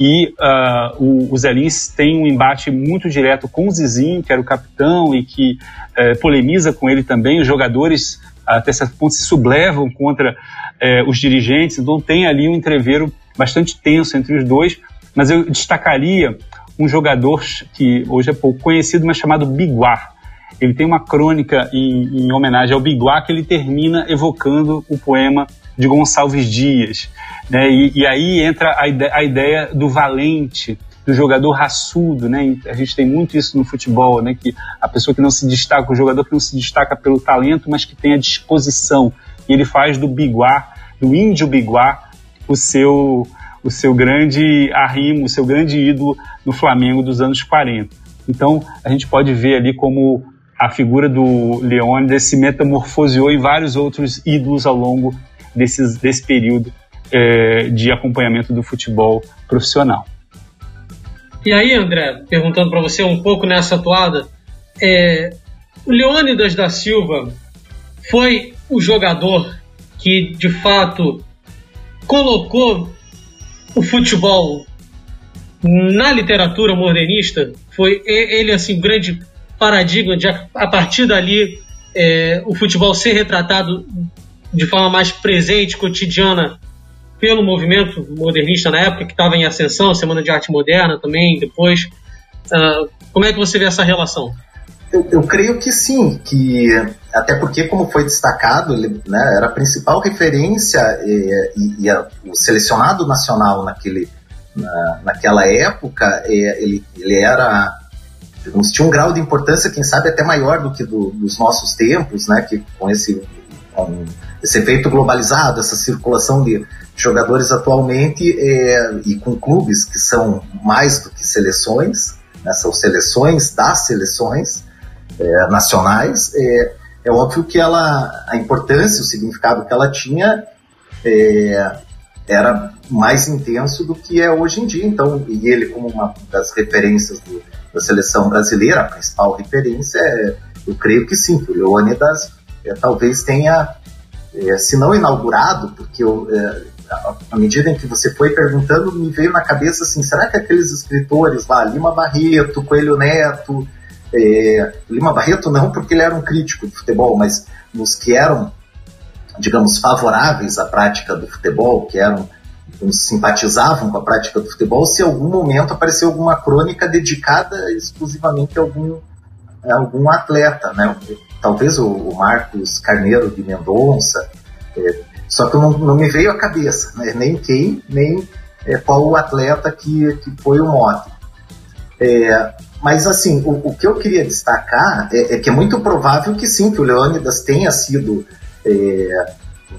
e uh, o, o Zé Lins tem um embate muito direto com o Zizinho, que era o capitão e que uh, polemiza com ele também. Os jogadores até certo ponto se sublevam contra uh, os dirigentes, então tem ali um entreveiro bastante tenso entre os dois. Mas eu destacaria um jogador que hoje é pouco conhecido, mas chamado Biguar. Ele tem uma crônica em, em homenagem ao Biguar que ele termina evocando o poema de Gonçalves Dias. Né? E, e, aí entra a ideia, a ideia, do valente, do jogador raçudo. Né? A gente tem muito isso no futebol, né? que a pessoa que não se destaca, o jogador que não se destaca pelo talento, mas que tem a disposição. E ele faz do Biguar, do índio Biguar, o seu, o seu grande arrimo, o seu grande ídolo no Flamengo dos anos 40. Então, a gente pode ver ali como a figura do Leônidas se metamorfoseou em vários outros ídolos ao longo desses, desse período é, de acompanhamento do futebol profissional. E aí, André, perguntando para você um pouco nessa atuada, é, o Leônidas da Silva foi o jogador que de fato colocou o futebol na literatura modernista. Foi ele assim um grande paradigma de a partir dali é, o futebol ser retratado de forma mais presente, cotidiana, pelo movimento modernista na época, que estava em ascensão, Semana de Arte Moderna também, depois. Uh, como é que você vê essa relação? Eu, eu, creio que sim, que até porque, como foi destacado, ele né, era a principal referência e, e, a, o selecionado nacional naquele, na, naquela época, ele, ele era tinha um grau de importância, quem sabe, até maior do que do, dos nossos tempos, né, que com esse, com esse efeito globalizado, essa circulação de jogadores atualmente é, e com clubes que são mais do que seleções, né, são seleções das seleções, é, nacionais, é, é óbvio que ela, a importância, o significado que ela tinha é, era mais intenso do que é hoje em dia. Então, e ele como uma das referências do, da seleção brasileira, a principal referência, é, eu creio que sim, o Leônidas é, talvez tenha, é, se não inaugurado, porque eu, é, à medida em que você foi perguntando, me veio na cabeça assim, será que aqueles escritores lá, Lima Barreto, Coelho Neto, é, Lima Barreto não porque ele era um crítico de futebol, mas nos que eram, digamos, favoráveis à prática do futebol, que eram simpatizavam com a prática do futebol, se em algum momento apareceu alguma crônica dedicada exclusivamente a algum, a algum atleta, né? Talvez o, o Marcos Carneiro de Mendonça, é, só que não, não, me veio à cabeça, né? nem quem, nem é, qual o atleta que, que foi o mote. É, mas, assim, o, o, que eu queria destacar é, é, que é muito provável que sim, que o Leônidas tenha sido é,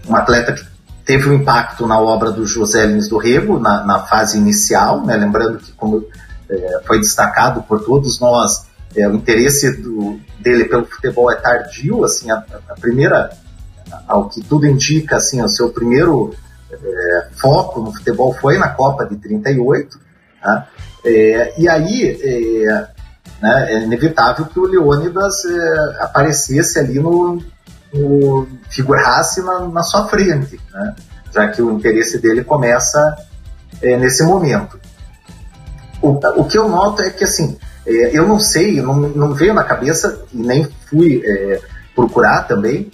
um atleta que teve um impacto na obra do José Lins do Rego, na, na fase inicial, né? lembrando que, como é, foi destacado por todos nós, é, o interesse do, dele pelo futebol é tardio, assim, a, a, primeira, ao que tudo indica, assim, o seu primeiro é, foco no futebol foi na Copa de 38, tá? É, e aí é, né, é inevitável que o Leônidas é, aparecesse ali no, no figurasse na, na sua frente, né, já que o interesse dele começa é, nesse momento. O, o que eu noto é que assim, é, eu não sei, não, não veio na cabeça e nem fui é, procurar também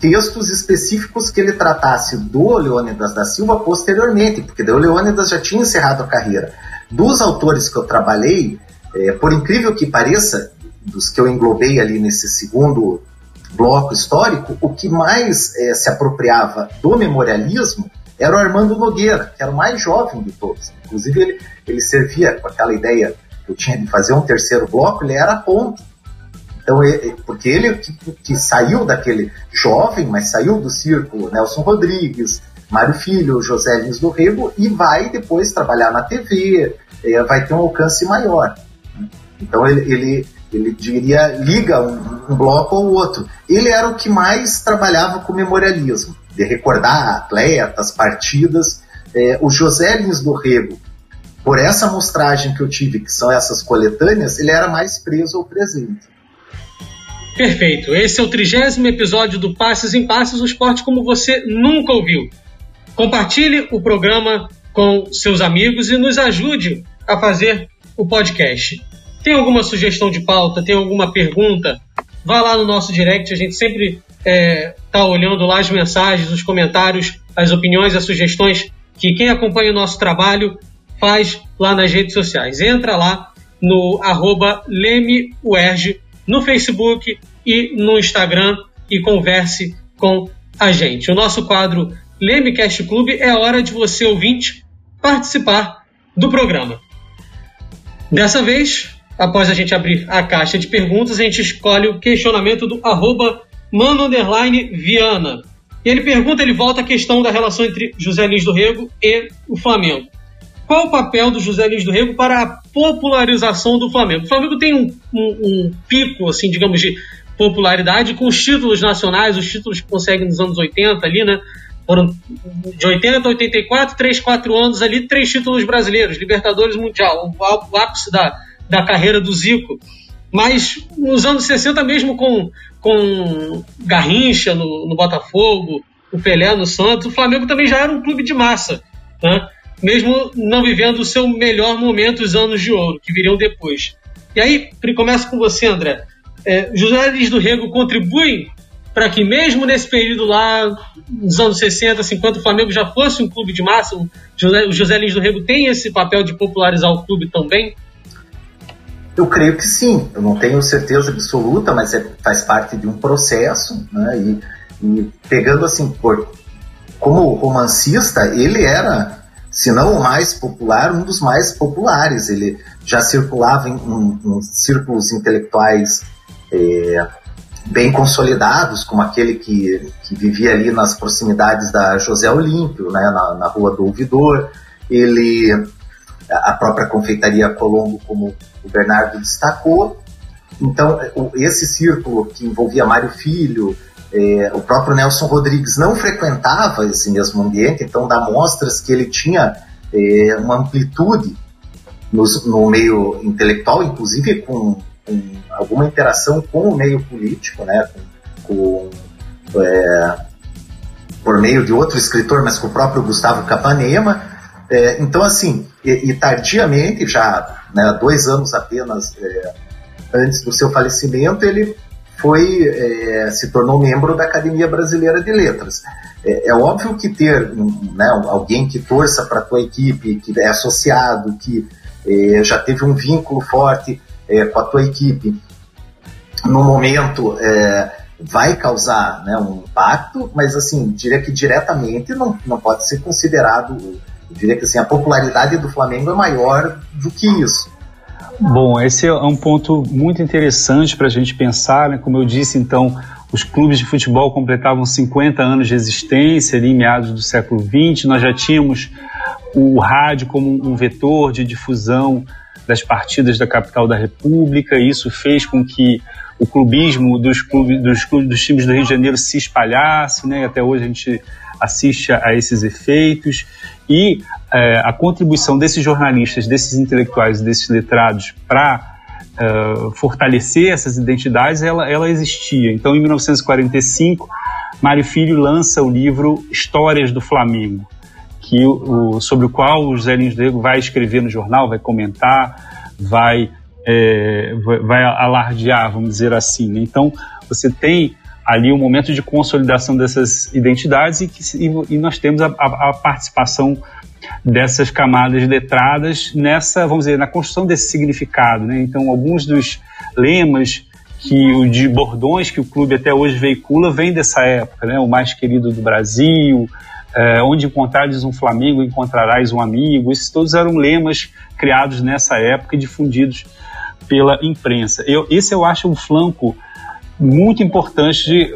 textos específicos que ele tratasse do Leônidas da Silva posteriormente, porque o Leônidas já tinha encerrado a carreira. Dos autores que eu trabalhei, é, por incrível que pareça, dos que eu englobei ali nesse segundo bloco histórico, o que mais é, se apropriava do memorialismo era o Armando Nogueira, que era o mais jovem de todos. Inclusive, ele, ele servia com aquela ideia eu tinha de fazer um terceiro bloco, ele era a ponte. Então, ele, porque ele que, que, saiu daquele jovem, mas saiu do círculo Nelson Rodrigues, Mário Filho, José Lins do Rego, e vai depois trabalhar na TV, é, vai ter um alcance maior. Então ele, ele, ele diria, liga um, um, bloco ao outro. Ele era o que mais trabalhava com memorialismo, de recordar atletas, partidas. É, o José Lins do Rego, por essa amostragem que eu tive, que são essas coletâneas, ele era mais preso ao presente. Perfeito. Esse é o trigésimo episódio do Passes em Passes, um esporte como você nunca ouviu. Compartilhe o programa com seus amigos e nos ajude a fazer o podcast. Tem alguma sugestão de pauta? Tem alguma pergunta? Vá lá no nosso direct, a gente sempre está é, tá olhando lá as mensagens, os comentários, as opiniões, as sugestões que quem acompanha o nosso trabalho faz lá nas redes sociais. Entra lá no arroba LemeUerge, no Facebook e no Instagram e converse com a gente. O nosso quadro Lemecast Club é hora de você, ouvinte, participar do programa. Dessa vez, após a gente abrir a caixa de perguntas, a gente escolhe o questionamento do arroba Mano Viana. E ele pergunta, ele volta à questão da relação entre José Lins do Rego e o Flamengo. Qual o papel do José Lins do Rego para a popularização do Flamengo? O Flamengo tem um, um, um pico, assim, digamos, de popularidade com os títulos nacionais, os títulos que consegue nos anos 80 ali, né? Foram de 80 a 84, 3, 4 anos ali, três títulos brasileiros, Libertadores Mundial, o, o ápice da, da carreira do Zico. Mas nos anos 60, mesmo com, com Garrincha no, no Botafogo, o Pelé no Santos, o Flamengo também já era um clube de massa. Né? Mesmo não vivendo o seu melhor momento, os anos de ouro, que viriam depois. E aí, começa com você, André. É, José Luiz do Rego contribui para que mesmo nesse período lá, nos anos 60, 50, o Flamengo já fosse um clube de massa, o José, José Lins do Rego tem esse papel de popularizar o clube também? Eu creio que sim, eu não tenho certeza absoluta, mas é, faz parte de um processo, né? E, e pegando assim, por, como romancista, ele era, se não o mais popular, um dos mais populares. Ele já circulava em, em, em círculos intelectuais é, bem consolidados, como aquele que, que vivia ali nas proximidades da José Olímpio, né, na, na rua do Ouvidor. Ele, a própria confeitaria Colombo, como o Bernardo destacou. Então, esse círculo que envolvia Mário Filho, é, o próprio Nelson Rodrigues não frequentava esse mesmo ambiente, então dá mostras que ele tinha é, uma amplitude no, no meio intelectual, inclusive com com alguma interação com o meio político, né, com, com é, por meio de outro escritor, mas com o próprio Gustavo Capanema. É, então, assim, e, e tardiamente, já né, dois anos apenas é, antes do seu falecimento, ele foi é, se tornou membro da Academia Brasileira de Letras. É, é óbvio que ter né, alguém que torça para a tua equipe, que é associado, que é, já teve um vínculo forte é, com a tua equipe no momento é, vai causar né, um impacto, mas assim, diria que diretamente não, não pode ser considerado, diria que assim, a popularidade do Flamengo é maior do que isso. Bom, esse é um ponto muito interessante para a gente pensar, né? como eu disse, então, os clubes de futebol completavam 50 anos de existência ali em meados do século XX, nós já tínhamos o rádio como um vetor de difusão das partidas da capital da República. Isso fez com que o clubismo dos clubes, dos clubes dos times do Rio de Janeiro se espalhasse, né? Até hoje a gente assiste a esses efeitos e é, a contribuição desses jornalistas, desses intelectuais, desses letrados para é, fortalecer essas identidades, ela, ela existia. Então, em 1945, Mário Filho lança o livro Histórias do Flamengo que o, sobre o qual o José Lins Rego vai escrever no jornal, vai comentar, vai, é, vai alardear, vamos dizer assim. Né? Então, você tem ali um momento de consolidação dessas identidades e, que, e, e nós temos a, a, a, participação dessas camadas letradas nessa, vamos dizer, na construção desse significado. Né? Então, alguns dos lemas que o de bordões que o clube até hoje veicula vem dessa época, né? O mais querido do Brasil, é, onde encontrares um Flamengo, encontrarás um amigo. Esses todos eram lemas criados nessa época e difundidos pela imprensa. Eu, esse eu acho um flanco muito importante de,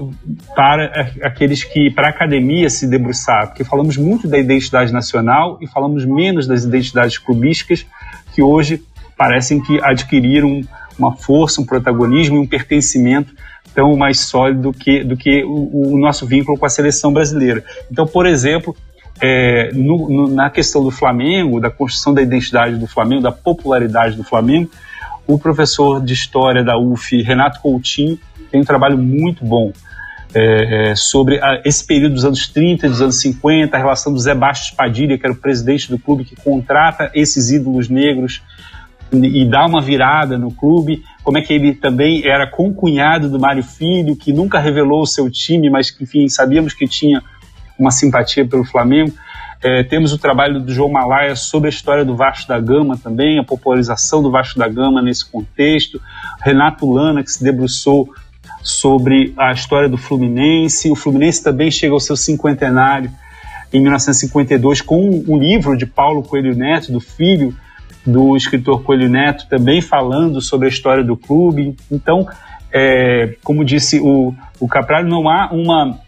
para aqueles que, para a academia se debruçar, porque falamos muito da identidade nacional e falamos menos das identidades clubísticas que hoje parecem que adquiriram uma força, um protagonismo e um pertencimento tão mais sólido que, do que o, o nosso vínculo com a seleção brasileira. Então, por exemplo, é, no, no, na questão do Flamengo, da construção da identidade do Flamengo, da popularidade do Flamengo, o professor de História da UF, Renato Coutinho, tem um trabalho muito bom é, é, sobre a, esse período dos anos 30, dos anos 50, a relação do Zé Bastos Padilha, que era o presidente do clube, que contrata esses ídolos negros e dá uma virada no clube, como é que ele também era concunhado do Mário Filho, que nunca revelou o seu time, mas que, enfim, sabíamos que tinha uma simpatia pelo Flamengo. É, temos o trabalho do João Malaya sobre a história do Vasco da Gama também, a popularização do Vasco da Gama nesse contexto. Renato Lana, que se debruçou sobre a história do Fluminense. O Fluminense também chega ao seu cinquentenário em 1952 com um livro de Paulo Coelho Neto, do filho do escritor Coelho Neto, também falando sobre a história do clube. Então, é, como disse o, o Caprari, não há uma,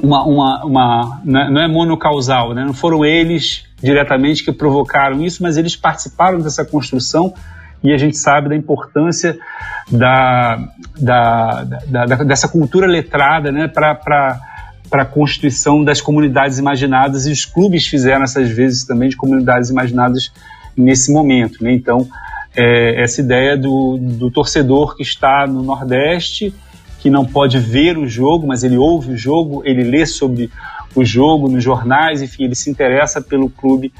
uma, uma, uma não é, é monocausal, né? não foram eles diretamente que provocaram isso, mas eles participaram dessa construção e a gente sabe da importância da, da, da, da dessa cultura letrada né, para para a constituição das comunidades imaginadas e os clubes fizeram essas vezes também de comunidades imaginadas nesse momento. Né? Então, é, essa ideia do, do torcedor que está no Nordeste, que não pode ver o jogo, mas ele ouve o jogo, ele lê sobre o jogo nos jornais, enfim, ele se interessa pelo clube,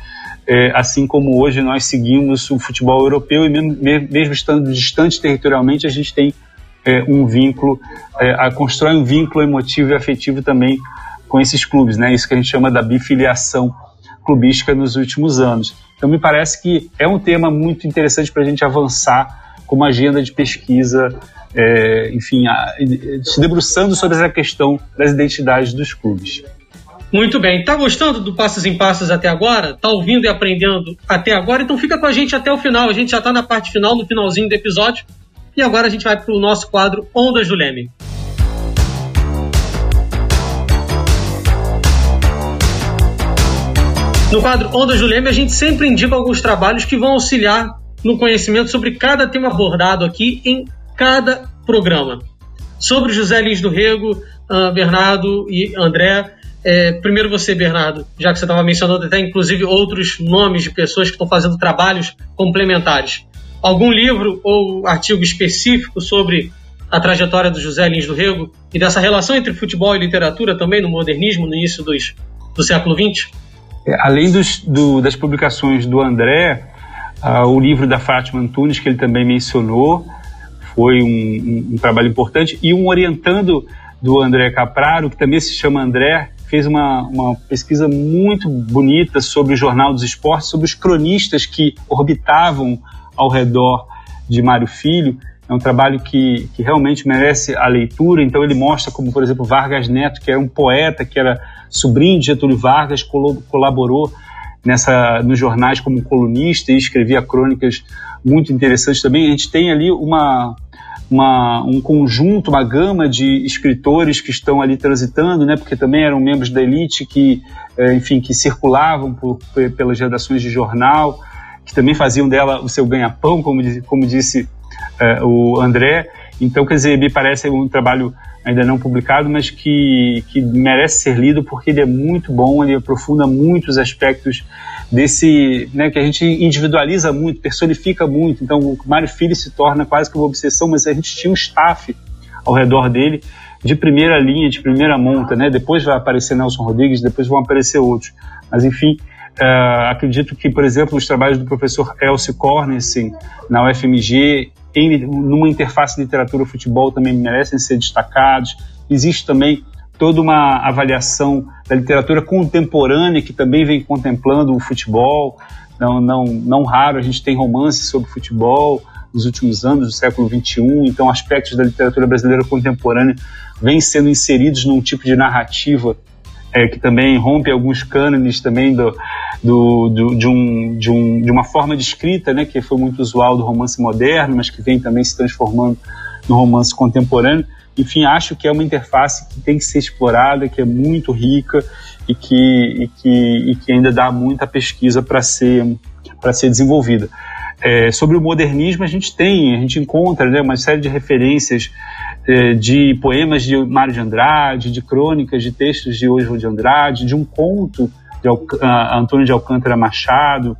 é, assim como hoje nós seguimos o futebol europeu e mesmo, mesmo estando distante territorialmente, a gente tem é, um vínculo, é, a, constrói um vínculo emotivo e afetivo também com esses clubes, né? Isso que a gente chama da bifiliação clubística nos últimos anos. Então me parece que é um tema muito interessante para a gente avançar com uma agenda de pesquisa, é, enfim, a, se debruçando sobre essa questão das identidades dos clubes. Muito bem. Tá gostando do Passos em Passos até agora? Tá ouvindo e aprendendo até agora? Então fica com a gente até o final. A gente já tá na parte final, no finalzinho do episódio. E agora a gente vai para o nosso quadro Ondas do Leme. No quadro Ondas do Leme, a gente sempre indica alguns trabalhos que vão auxiliar no conhecimento sobre cada tema abordado aqui em cada programa. Sobre José Lins do Rego, uh, Bernardo e André. É, primeiro você, Bernardo, já que você estava mencionando até inclusive outros nomes de pessoas que estão fazendo trabalhos complementares algum livro ou artigo específico sobre a trajetória do José Lins do Rego e dessa relação entre futebol e literatura também no modernismo no início dos, do século XX? É, além dos, do, das publicações do André, uh, o livro da Fátima Antunes, que ele também mencionou, foi um, um, um, trabalho importante, e um orientando do André Capraro, que também se chama André, fez uma, uma pesquisa muito bonita sobre o Jornal dos Esportes, sobre os cronistas que orbitavam ao redor de Mário Filho. É um trabalho que, que realmente merece a leitura. Então, ele mostra como, por exemplo, Vargas Neto, que era um poeta, que era sobrinho de Getúlio Vargas, colaborou nessa nos jornais como colunista e escrevia crônicas muito interessantes também. A gente tem ali uma, uma, um conjunto, uma gama de escritores que estão ali transitando, né, porque também eram membros da elite que, eh, enfim, que circulavam por, pelas redações de jornal que também faziam dela o seu ganha-pão, como, como disse uh, o André. Então, quer dizer, me parece um trabalho ainda não publicado, mas que, que merece ser lido porque ele é muito bom, ele aprofunda muitos aspectos desse, né, que a gente individualiza muito, personifica muito. Então, o Mário Filho se torna quase que uma obsessão, mas a gente tinha um staff ao redor dele de primeira linha, de primeira monta, né? Depois vai aparecer Nelson Rodrigues, depois vão aparecer outros. Mas, enfim, Uh, acredito que, por exemplo, os trabalhos do professor Elcio Cornesen na UFMG, em, numa interface literatura-futebol, também merecem ser destacados. Existe também toda uma avaliação da literatura contemporânea que também vem contemplando o futebol. Não, não, não raro a gente tem romances sobre futebol nos últimos anos do século XXI, então aspectos da literatura brasileira contemporânea vêm sendo inseridos num tipo de narrativa é, que também rompe alguns cânones também do, do, do, de, um, de, um, de uma forma de escrita, né, que foi muito usual do romance moderno, mas que vem também se transformando no romance contemporâneo. Enfim, acho que é uma interface que tem que ser explorada, que é muito rica e que, e que, e que ainda dá muita pesquisa para ser, ser desenvolvida. É, sobre o modernismo, a gente tem, a gente encontra né, uma série de referências é, de poemas de Mário de Andrade, de crônicas, de textos de Oswald de Andrade, de um conto de Al Antônio de Alcântara Machado,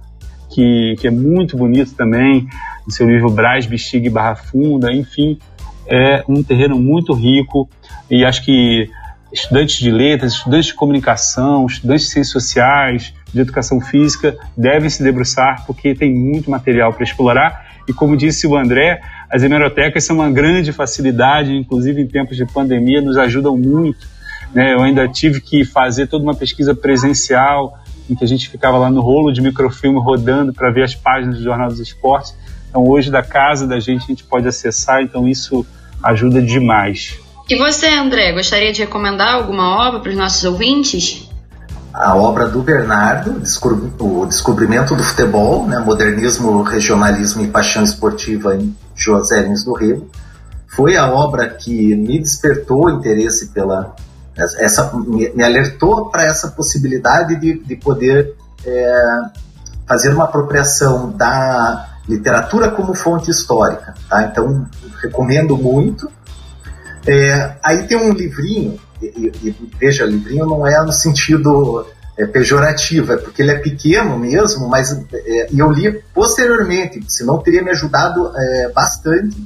que, que é muito bonito também, no seu livro Brás, Bexiga e Barra Funda, enfim, é um terreno muito rico e acho que estudantes de letras, estudantes de comunicação, estudantes de ciências sociais, de educação física devem se debruçar porque tem muito material para explorar e como disse o André, as hemerotecas são uma grande facilidade, inclusive em tempos de pandemia, nos ajudam muito. Né? Eu ainda tive que fazer toda uma pesquisa presencial, em que a gente ficava lá no rolo de microfilme rodando para ver as páginas do Jornal dos Esportes. Então, hoje, da casa da gente, a gente pode acessar, então isso ajuda demais. E você, André, gostaria de recomendar alguma obra para os nossos ouvintes? A obra do Bernardo, o Descobrimento do Futebol, né, Modernismo, Regionalismo e Paixão Esportiva em José Lins do Rego. Foi a obra que me despertou interesse pela essa me, alertou para essa possibilidade de, de poder é, fazer uma apropriação da literatura como fonte histórica. Tá? Então, recomendo muito. É, aí tem um livrinho e, e, veja, livrinho não é no sentido é, pejorativo, é porque ele é pequeno mesmo, mas é, eu li posteriormente, senão teria me ajudado é, bastante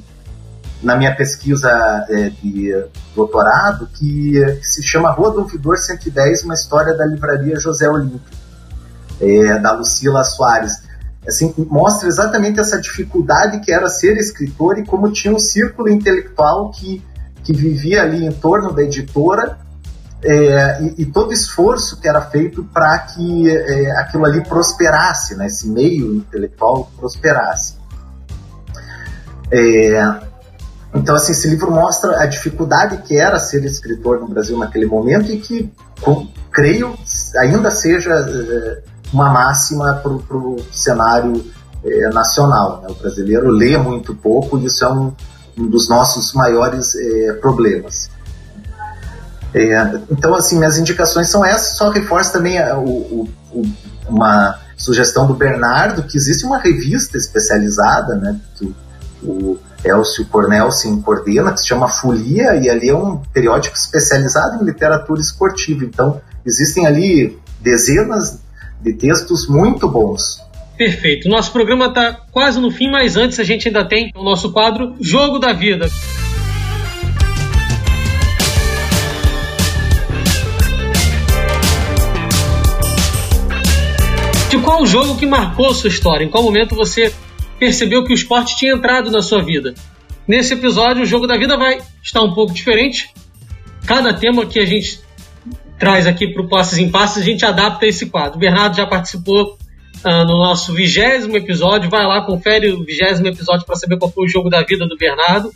na minha pesquisa é, de doutorado, que, que, se chama Rua do Ouvidor 110, uma história da livraria José Olímpio, é, da Lucila Soares. Assim, mostra exatamente essa dificuldade que era ser escritor e como tinha um círculo intelectual que, que vivia ali em torno da editora é, e, e, todo esforço que era feito para que é, aquilo ali prosperasse, né, esse meio intelectual prosperasse. É, então, assim, esse livro mostra a dificuldade que era ser escritor no Brasil naquele momento e que, com, creio, ainda seja é, uma máxima para o cenário é, nacional. Né? O brasileiro lê muito pouco e isso é um, um dos nossos maiores é, problemas. É, então, assim, minhas indicações são essas, só reforço também o, o, o, uma sugestão do Bernardo, que existe uma revista especializada, né, que o Elcio Cornelsen coordena, que se chama Folia, e ali é um periódico especializado em literatura esportiva. Então, existem ali dezenas de textos muito bons. Perfeito. Nosso programa está quase no fim, mas antes a gente ainda tem o nosso quadro Jogo da Vida. De qual jogo que marcou sua história? Em qual momento você percebeu que o esporte tinha entrado na sua vida? Nesse episódio, o jogo da vida vai estar um pouco diferente. Cada tema que a gente traz aqui para o Passes em Passes, a gente adapta esse quadro. O Bernardo já participou uh, no nosso vigésimo episódio. Vai lá, confere o vigésimo episódio para saber qual foi o jogo da vida do Bernardo.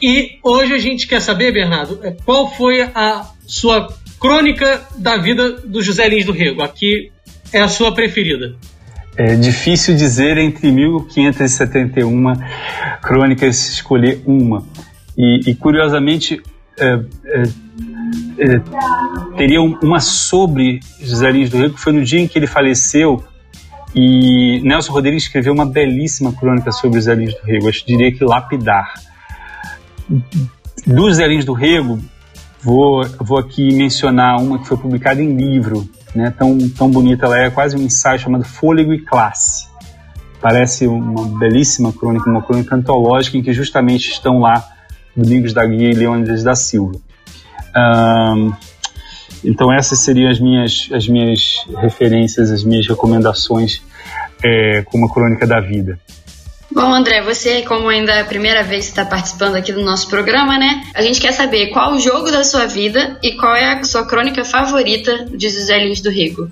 E hoje a gente quer saber, Bernardo, é, qual foi a sua crônica da vida do José Lins do Rego. Aqui é a sua preferida? É difícil dizer entre 1571 crônicas escolher uma. E, e curiosamente, é, é, é, teria uma sobre José Lins do Rio, que foi no dia em que ele faleceu, e Nelson Rodrigues escreveu uma belíssima crônica sobre José Lins do Rego, eu diria que lapidar. Do José Lins do Rego, vou, vou aqui mencionar uma que foi publicada em livro, né, tão, tão bonita ela é, quase um ensaio chamado Fôlego e Classe. Parece uma belíssima crônica, uma crônica antológica em que justamente estão lá Domingos da Guia e Leônidas da Silva. Um, então essas seriam as minhas, as minhas referências, as minhas recomendações é, como a crônica da vida. Bom, André, você, como ainda é a primeira vez que está participando aqui do nosso programa, né? A gente quer saber qual o jogo da sua vida e qual é a sua crônica favorita de José Lins do Rigo.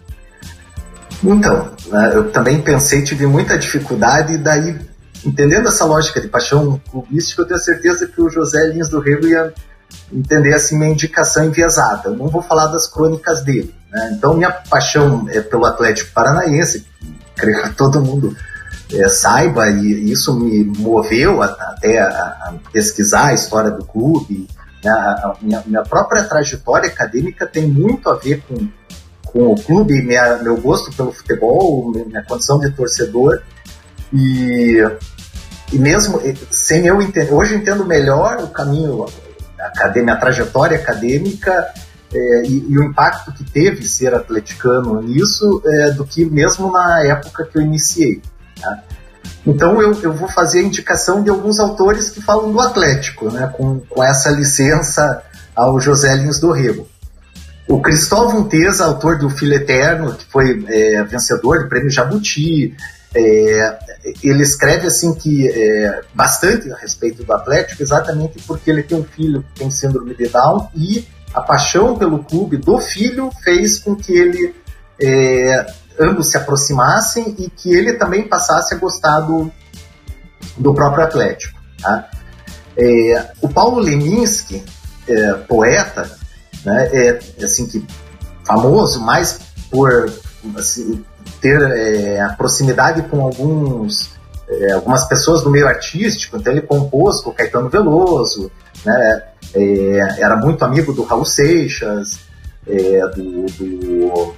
Então, né, eu também pensei, tive muita dificuldade, e daí, entendendo essa lógica de paixão clubística, eu tenho certeza que o José Lins do Rego ia entender assim minha indicação enviesada. Eu não vou falar das crônicas dele. Né? Então, minha paixão é pelo Atlético Paranaense, creio que todo mundo é, saiba, e isso me moveu até a, a, pesquisar a história do clube. Né? A, minha, minha, própria trajetória acadêmica tem muito a ver com, com o clube, minha, meu gosto pelo futebol, minha condição de torcedor. E, e mesmo sem eu entender, hoje eu entendo melhor o caminho, a trajetória acadêmica é, e, e, o impacto que teve ser atleticano nisso é, do que mesmo na época que eu iniciei. Tá? Então eu, eu vou fazer a indicação de alguns autores que falam do Atlético, né, com, com essa licença ao José Lins do Rego. O Cristóvão Teza, autor do Filho Eterno, que foi é, vencedor do Prêmio Jabuti, é, ele escreve assim que é, bastante a respeito do Atlético, exatamente porque ele tem um filho que tem síndrome de Down e a paixão pelo clube do filho fez com que ele é, ambos se aproximassem e que ele também passasse a gostar do, do próprio Atlético. Tá? É, o Paulo Leminski, é, poeta, né, é assim que famoso mais por assim, ter é, a proximidade com alguns é, algumas pessoas do meio artístico, então ele compôs com o Caetano Veloso, né, é, era muito amigo do Raul Seixas, do, do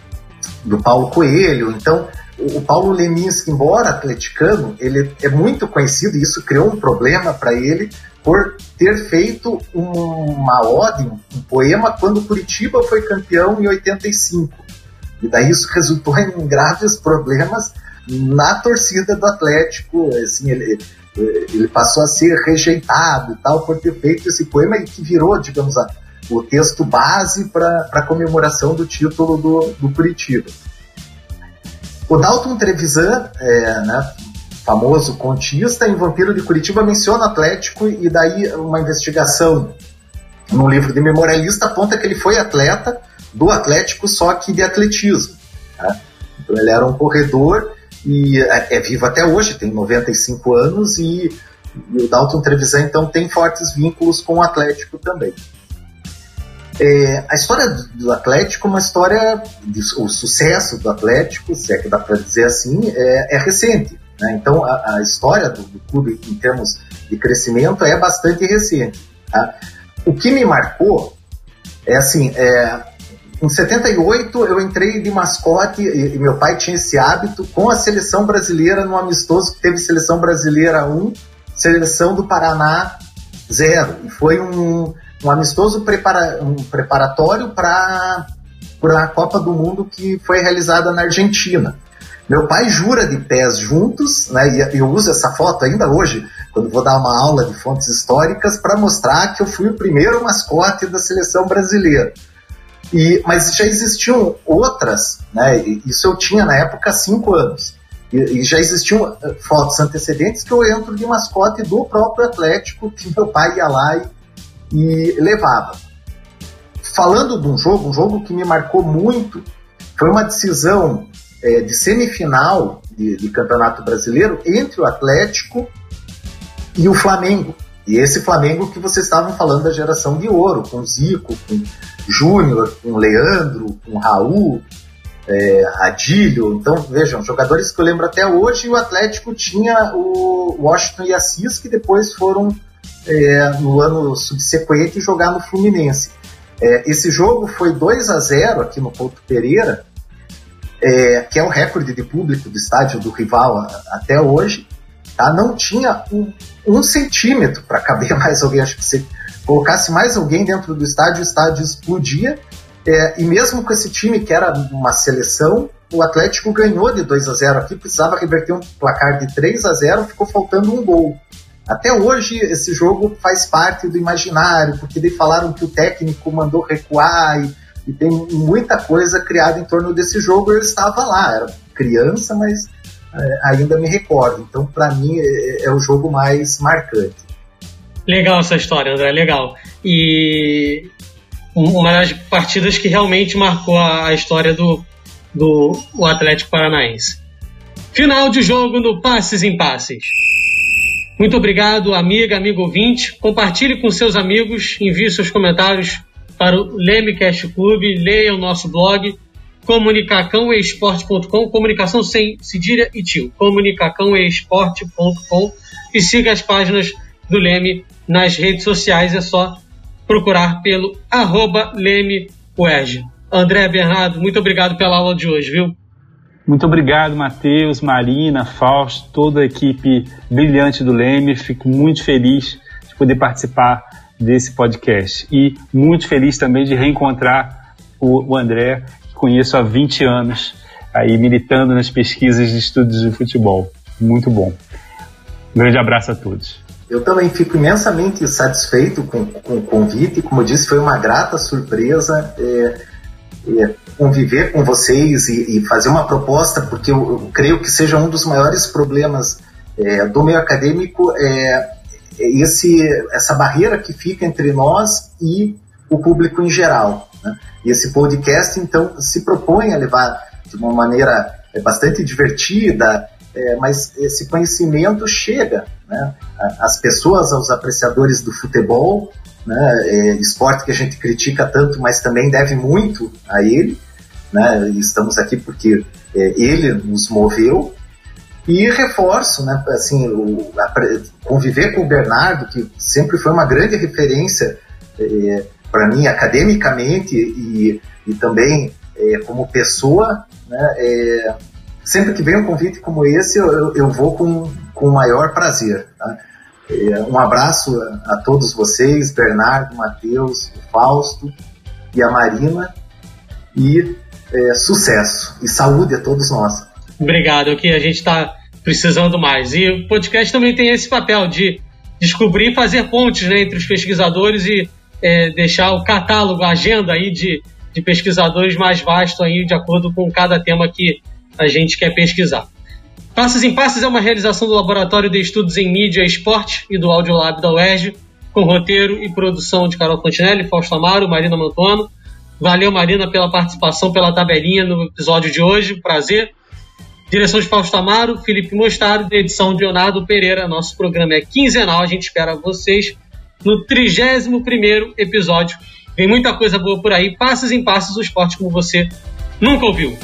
do Paulo Coelho. Então, o Paulo Leminski, embora atleticano, ele é muito conhecido e isso criou um problema para ele por ter feito uma ode, um poema quando Curitiba foi campeão em 85. E daí isso resultou em graves problemas na torcida do Atlético, assim, ele, ele passou a ser rejeitado e tal por ter feito esse poema que virou, digamos, a, o texto base para a comemoração do título do, do Curitiba. O Dalton Trevisan, é, né, famoso contista em Vampiro de Curitiba, menciona Atlético e daí uma investigação no livro de memorialista aponta que ele foi atleta do Atlético, só que de atletismo. Né? Então ele era um corredor e é, é, vivo até hoje, tem 95 anos e, e o Dalton Trevisan então tem fortes vínculos com o Atlético também. É, a história do Atlético é uma história, de, o sucesso do Atlético, se é que dá para dizer assim, é, é recente. Né? Então, a, a história do, do, clube em termos de crescimento é bastante recente. Tá? O que me marcou é assim, é, em 78 eu entrei de mascote e, e, meu pai tinha esse hábito com a seleção brasileira no amistoso que teve seleção brasileira 1, seleção do Paraná 0. E foi um, um amistoso prepara, um preparatório para a Copa do Mundo que foi realizada na Argentina. Meu pai jura de pés juntos, né, e eu uso essa foto ainda hoje, quando vou dar uma aula de fontes históricas, para mostrar que eu fui o primeiro mascote da seleção brasileira. E, mas já existiam outras, né, isso eu tinha na época cinco anos. E, e já existiam eh, fotos antecedentes que eu entro de mascote do próprio Atlético, que meu pai ia lá e e levava. Falando de um jogo, um jogo que me marcou muito, foi uma decisão é, de semifinal de, de Campeonato Brasileiro entre o Atlético e o Flamengo. E esse Flamengo que vocês estavam falando da geração de ouro, com Zico, com Júnior, com Leandro, com Raul, é, Adílio. Então, vejam, jogadores que eu lembro até hoje. O Atlético tinha o Washington e Assis, que depois foram é, no ano subsequente jogar no Fluminense. É, esse jogo foi 2 a 0 aqui no Couto Pereira, é, que é o recorde de público do estádio do rival a, até hoje. Tá? Não tinha um, um centímetro para caber *laughs* mais alguém. Acho que se colocasse mais alguém dentro do estádio, o estádio explodia. É, e mesmo com esse time que era uma seleção, o Atlético ganhou de 2 a 0 aqui, precisava reverter um placar de 3 a 0 ficou faltando um gol. Até hoje esse jogo faz parte do imaginário, porque daí falaram que o técnico mandou recuar e, e tem muita coisa criada em torno desse jogo. Eu estava lá, era criança, mas ainda me recordo. Então, para mim, é, é, o jogo mais marcante. Legal essa história, André, legal. E uma das partidas que realmente marcou a, história do, do Atlético Paranaense. Final de jogo no Passes em Passes. Muito obrigado, amiga, amigo ouvinte. Compartilhe com seus amigos, envie seus comentários para o Lemecast Clube, leia o nosso blog comunicacãoesporte.com, comunicação sem cedilha e tio, comunicacãoesporte.com e siga as páginas do Leme nas redes sociais, é só procurar pelo arroba Leme André Bernardo, muito obrigado pela aula de hoje, viu? Muito obrigado, Matheus, Marina, Fausto, toda a equipe brilhante do Leme. Fico muito feliz de poder participar desse podcast. E muito feliz também de reencontrar o, André, conheço há 20 anos, aí militando nas pesquisas de estudos de futebol. Muito bom. Um grande abraço a todos. Eu também fico imensamente satisfeito com, com o convite. Como disse, foi uma grata surpresa. É é, conviver com vocês e, e, fazer uma proposta, porque eu, eu, creio que seja um dos maiores problemas é, do meio acadêmico é, é, esse, essa barreira que fica entre nós e o público em geral. Né? E esse podcast, então, se propõe a levar de uma maneira é, bastante divertida, é, mas esse conhecimento chega né, às pessoas, aos apreciadores do futebol, né? É, esporte que a gente critica tanto, mas também deve muito a ele. Né? Estamos aqui porque é, ele nos moveu. E reforço, né? Assim, o, a, conviver com o Bernardo, que sempre foi uma grande referência é, para mim academicamente e, e também é, como pessoa, né? É, sempre que vem um convite como esse, eu, eu vou com, com o maior prazer. Tá? É, um abraço a, todos vocês, Bernardo, Matheus, Fausto e a Marina, e é, sucesso e saúde a todos nós. Obrigado, que a gente está precisando mais. E o podcast também tem esse papel de descobrir e fazer pontes né, entre os pesquisadores e é, deixar o catálogo, a agenda aí de, de pesquisadores mais vasto aí, de acordo com cada tema que a gente quer pesquisar. Passos em Passos é uma realização do Laboratório de Estudos em Mídia e Esporte e do Audiolab da UERJ, com roteiro e produção de Carol Fontinelli, Fausto Amaro, Marina Mantuano. Valeu, Marina, pela participação, pela tabelinha no episódio de hoje. Prazer. Direção de Fausto Amaro, Felipe Mostaro, de edição de Leonardo Pereira. Nosso programa é quinzenal, a gente espera vocês no 31 episódio. Vem muita coisa boa por aí, passos em passos, o esporte como você nunca ouviu.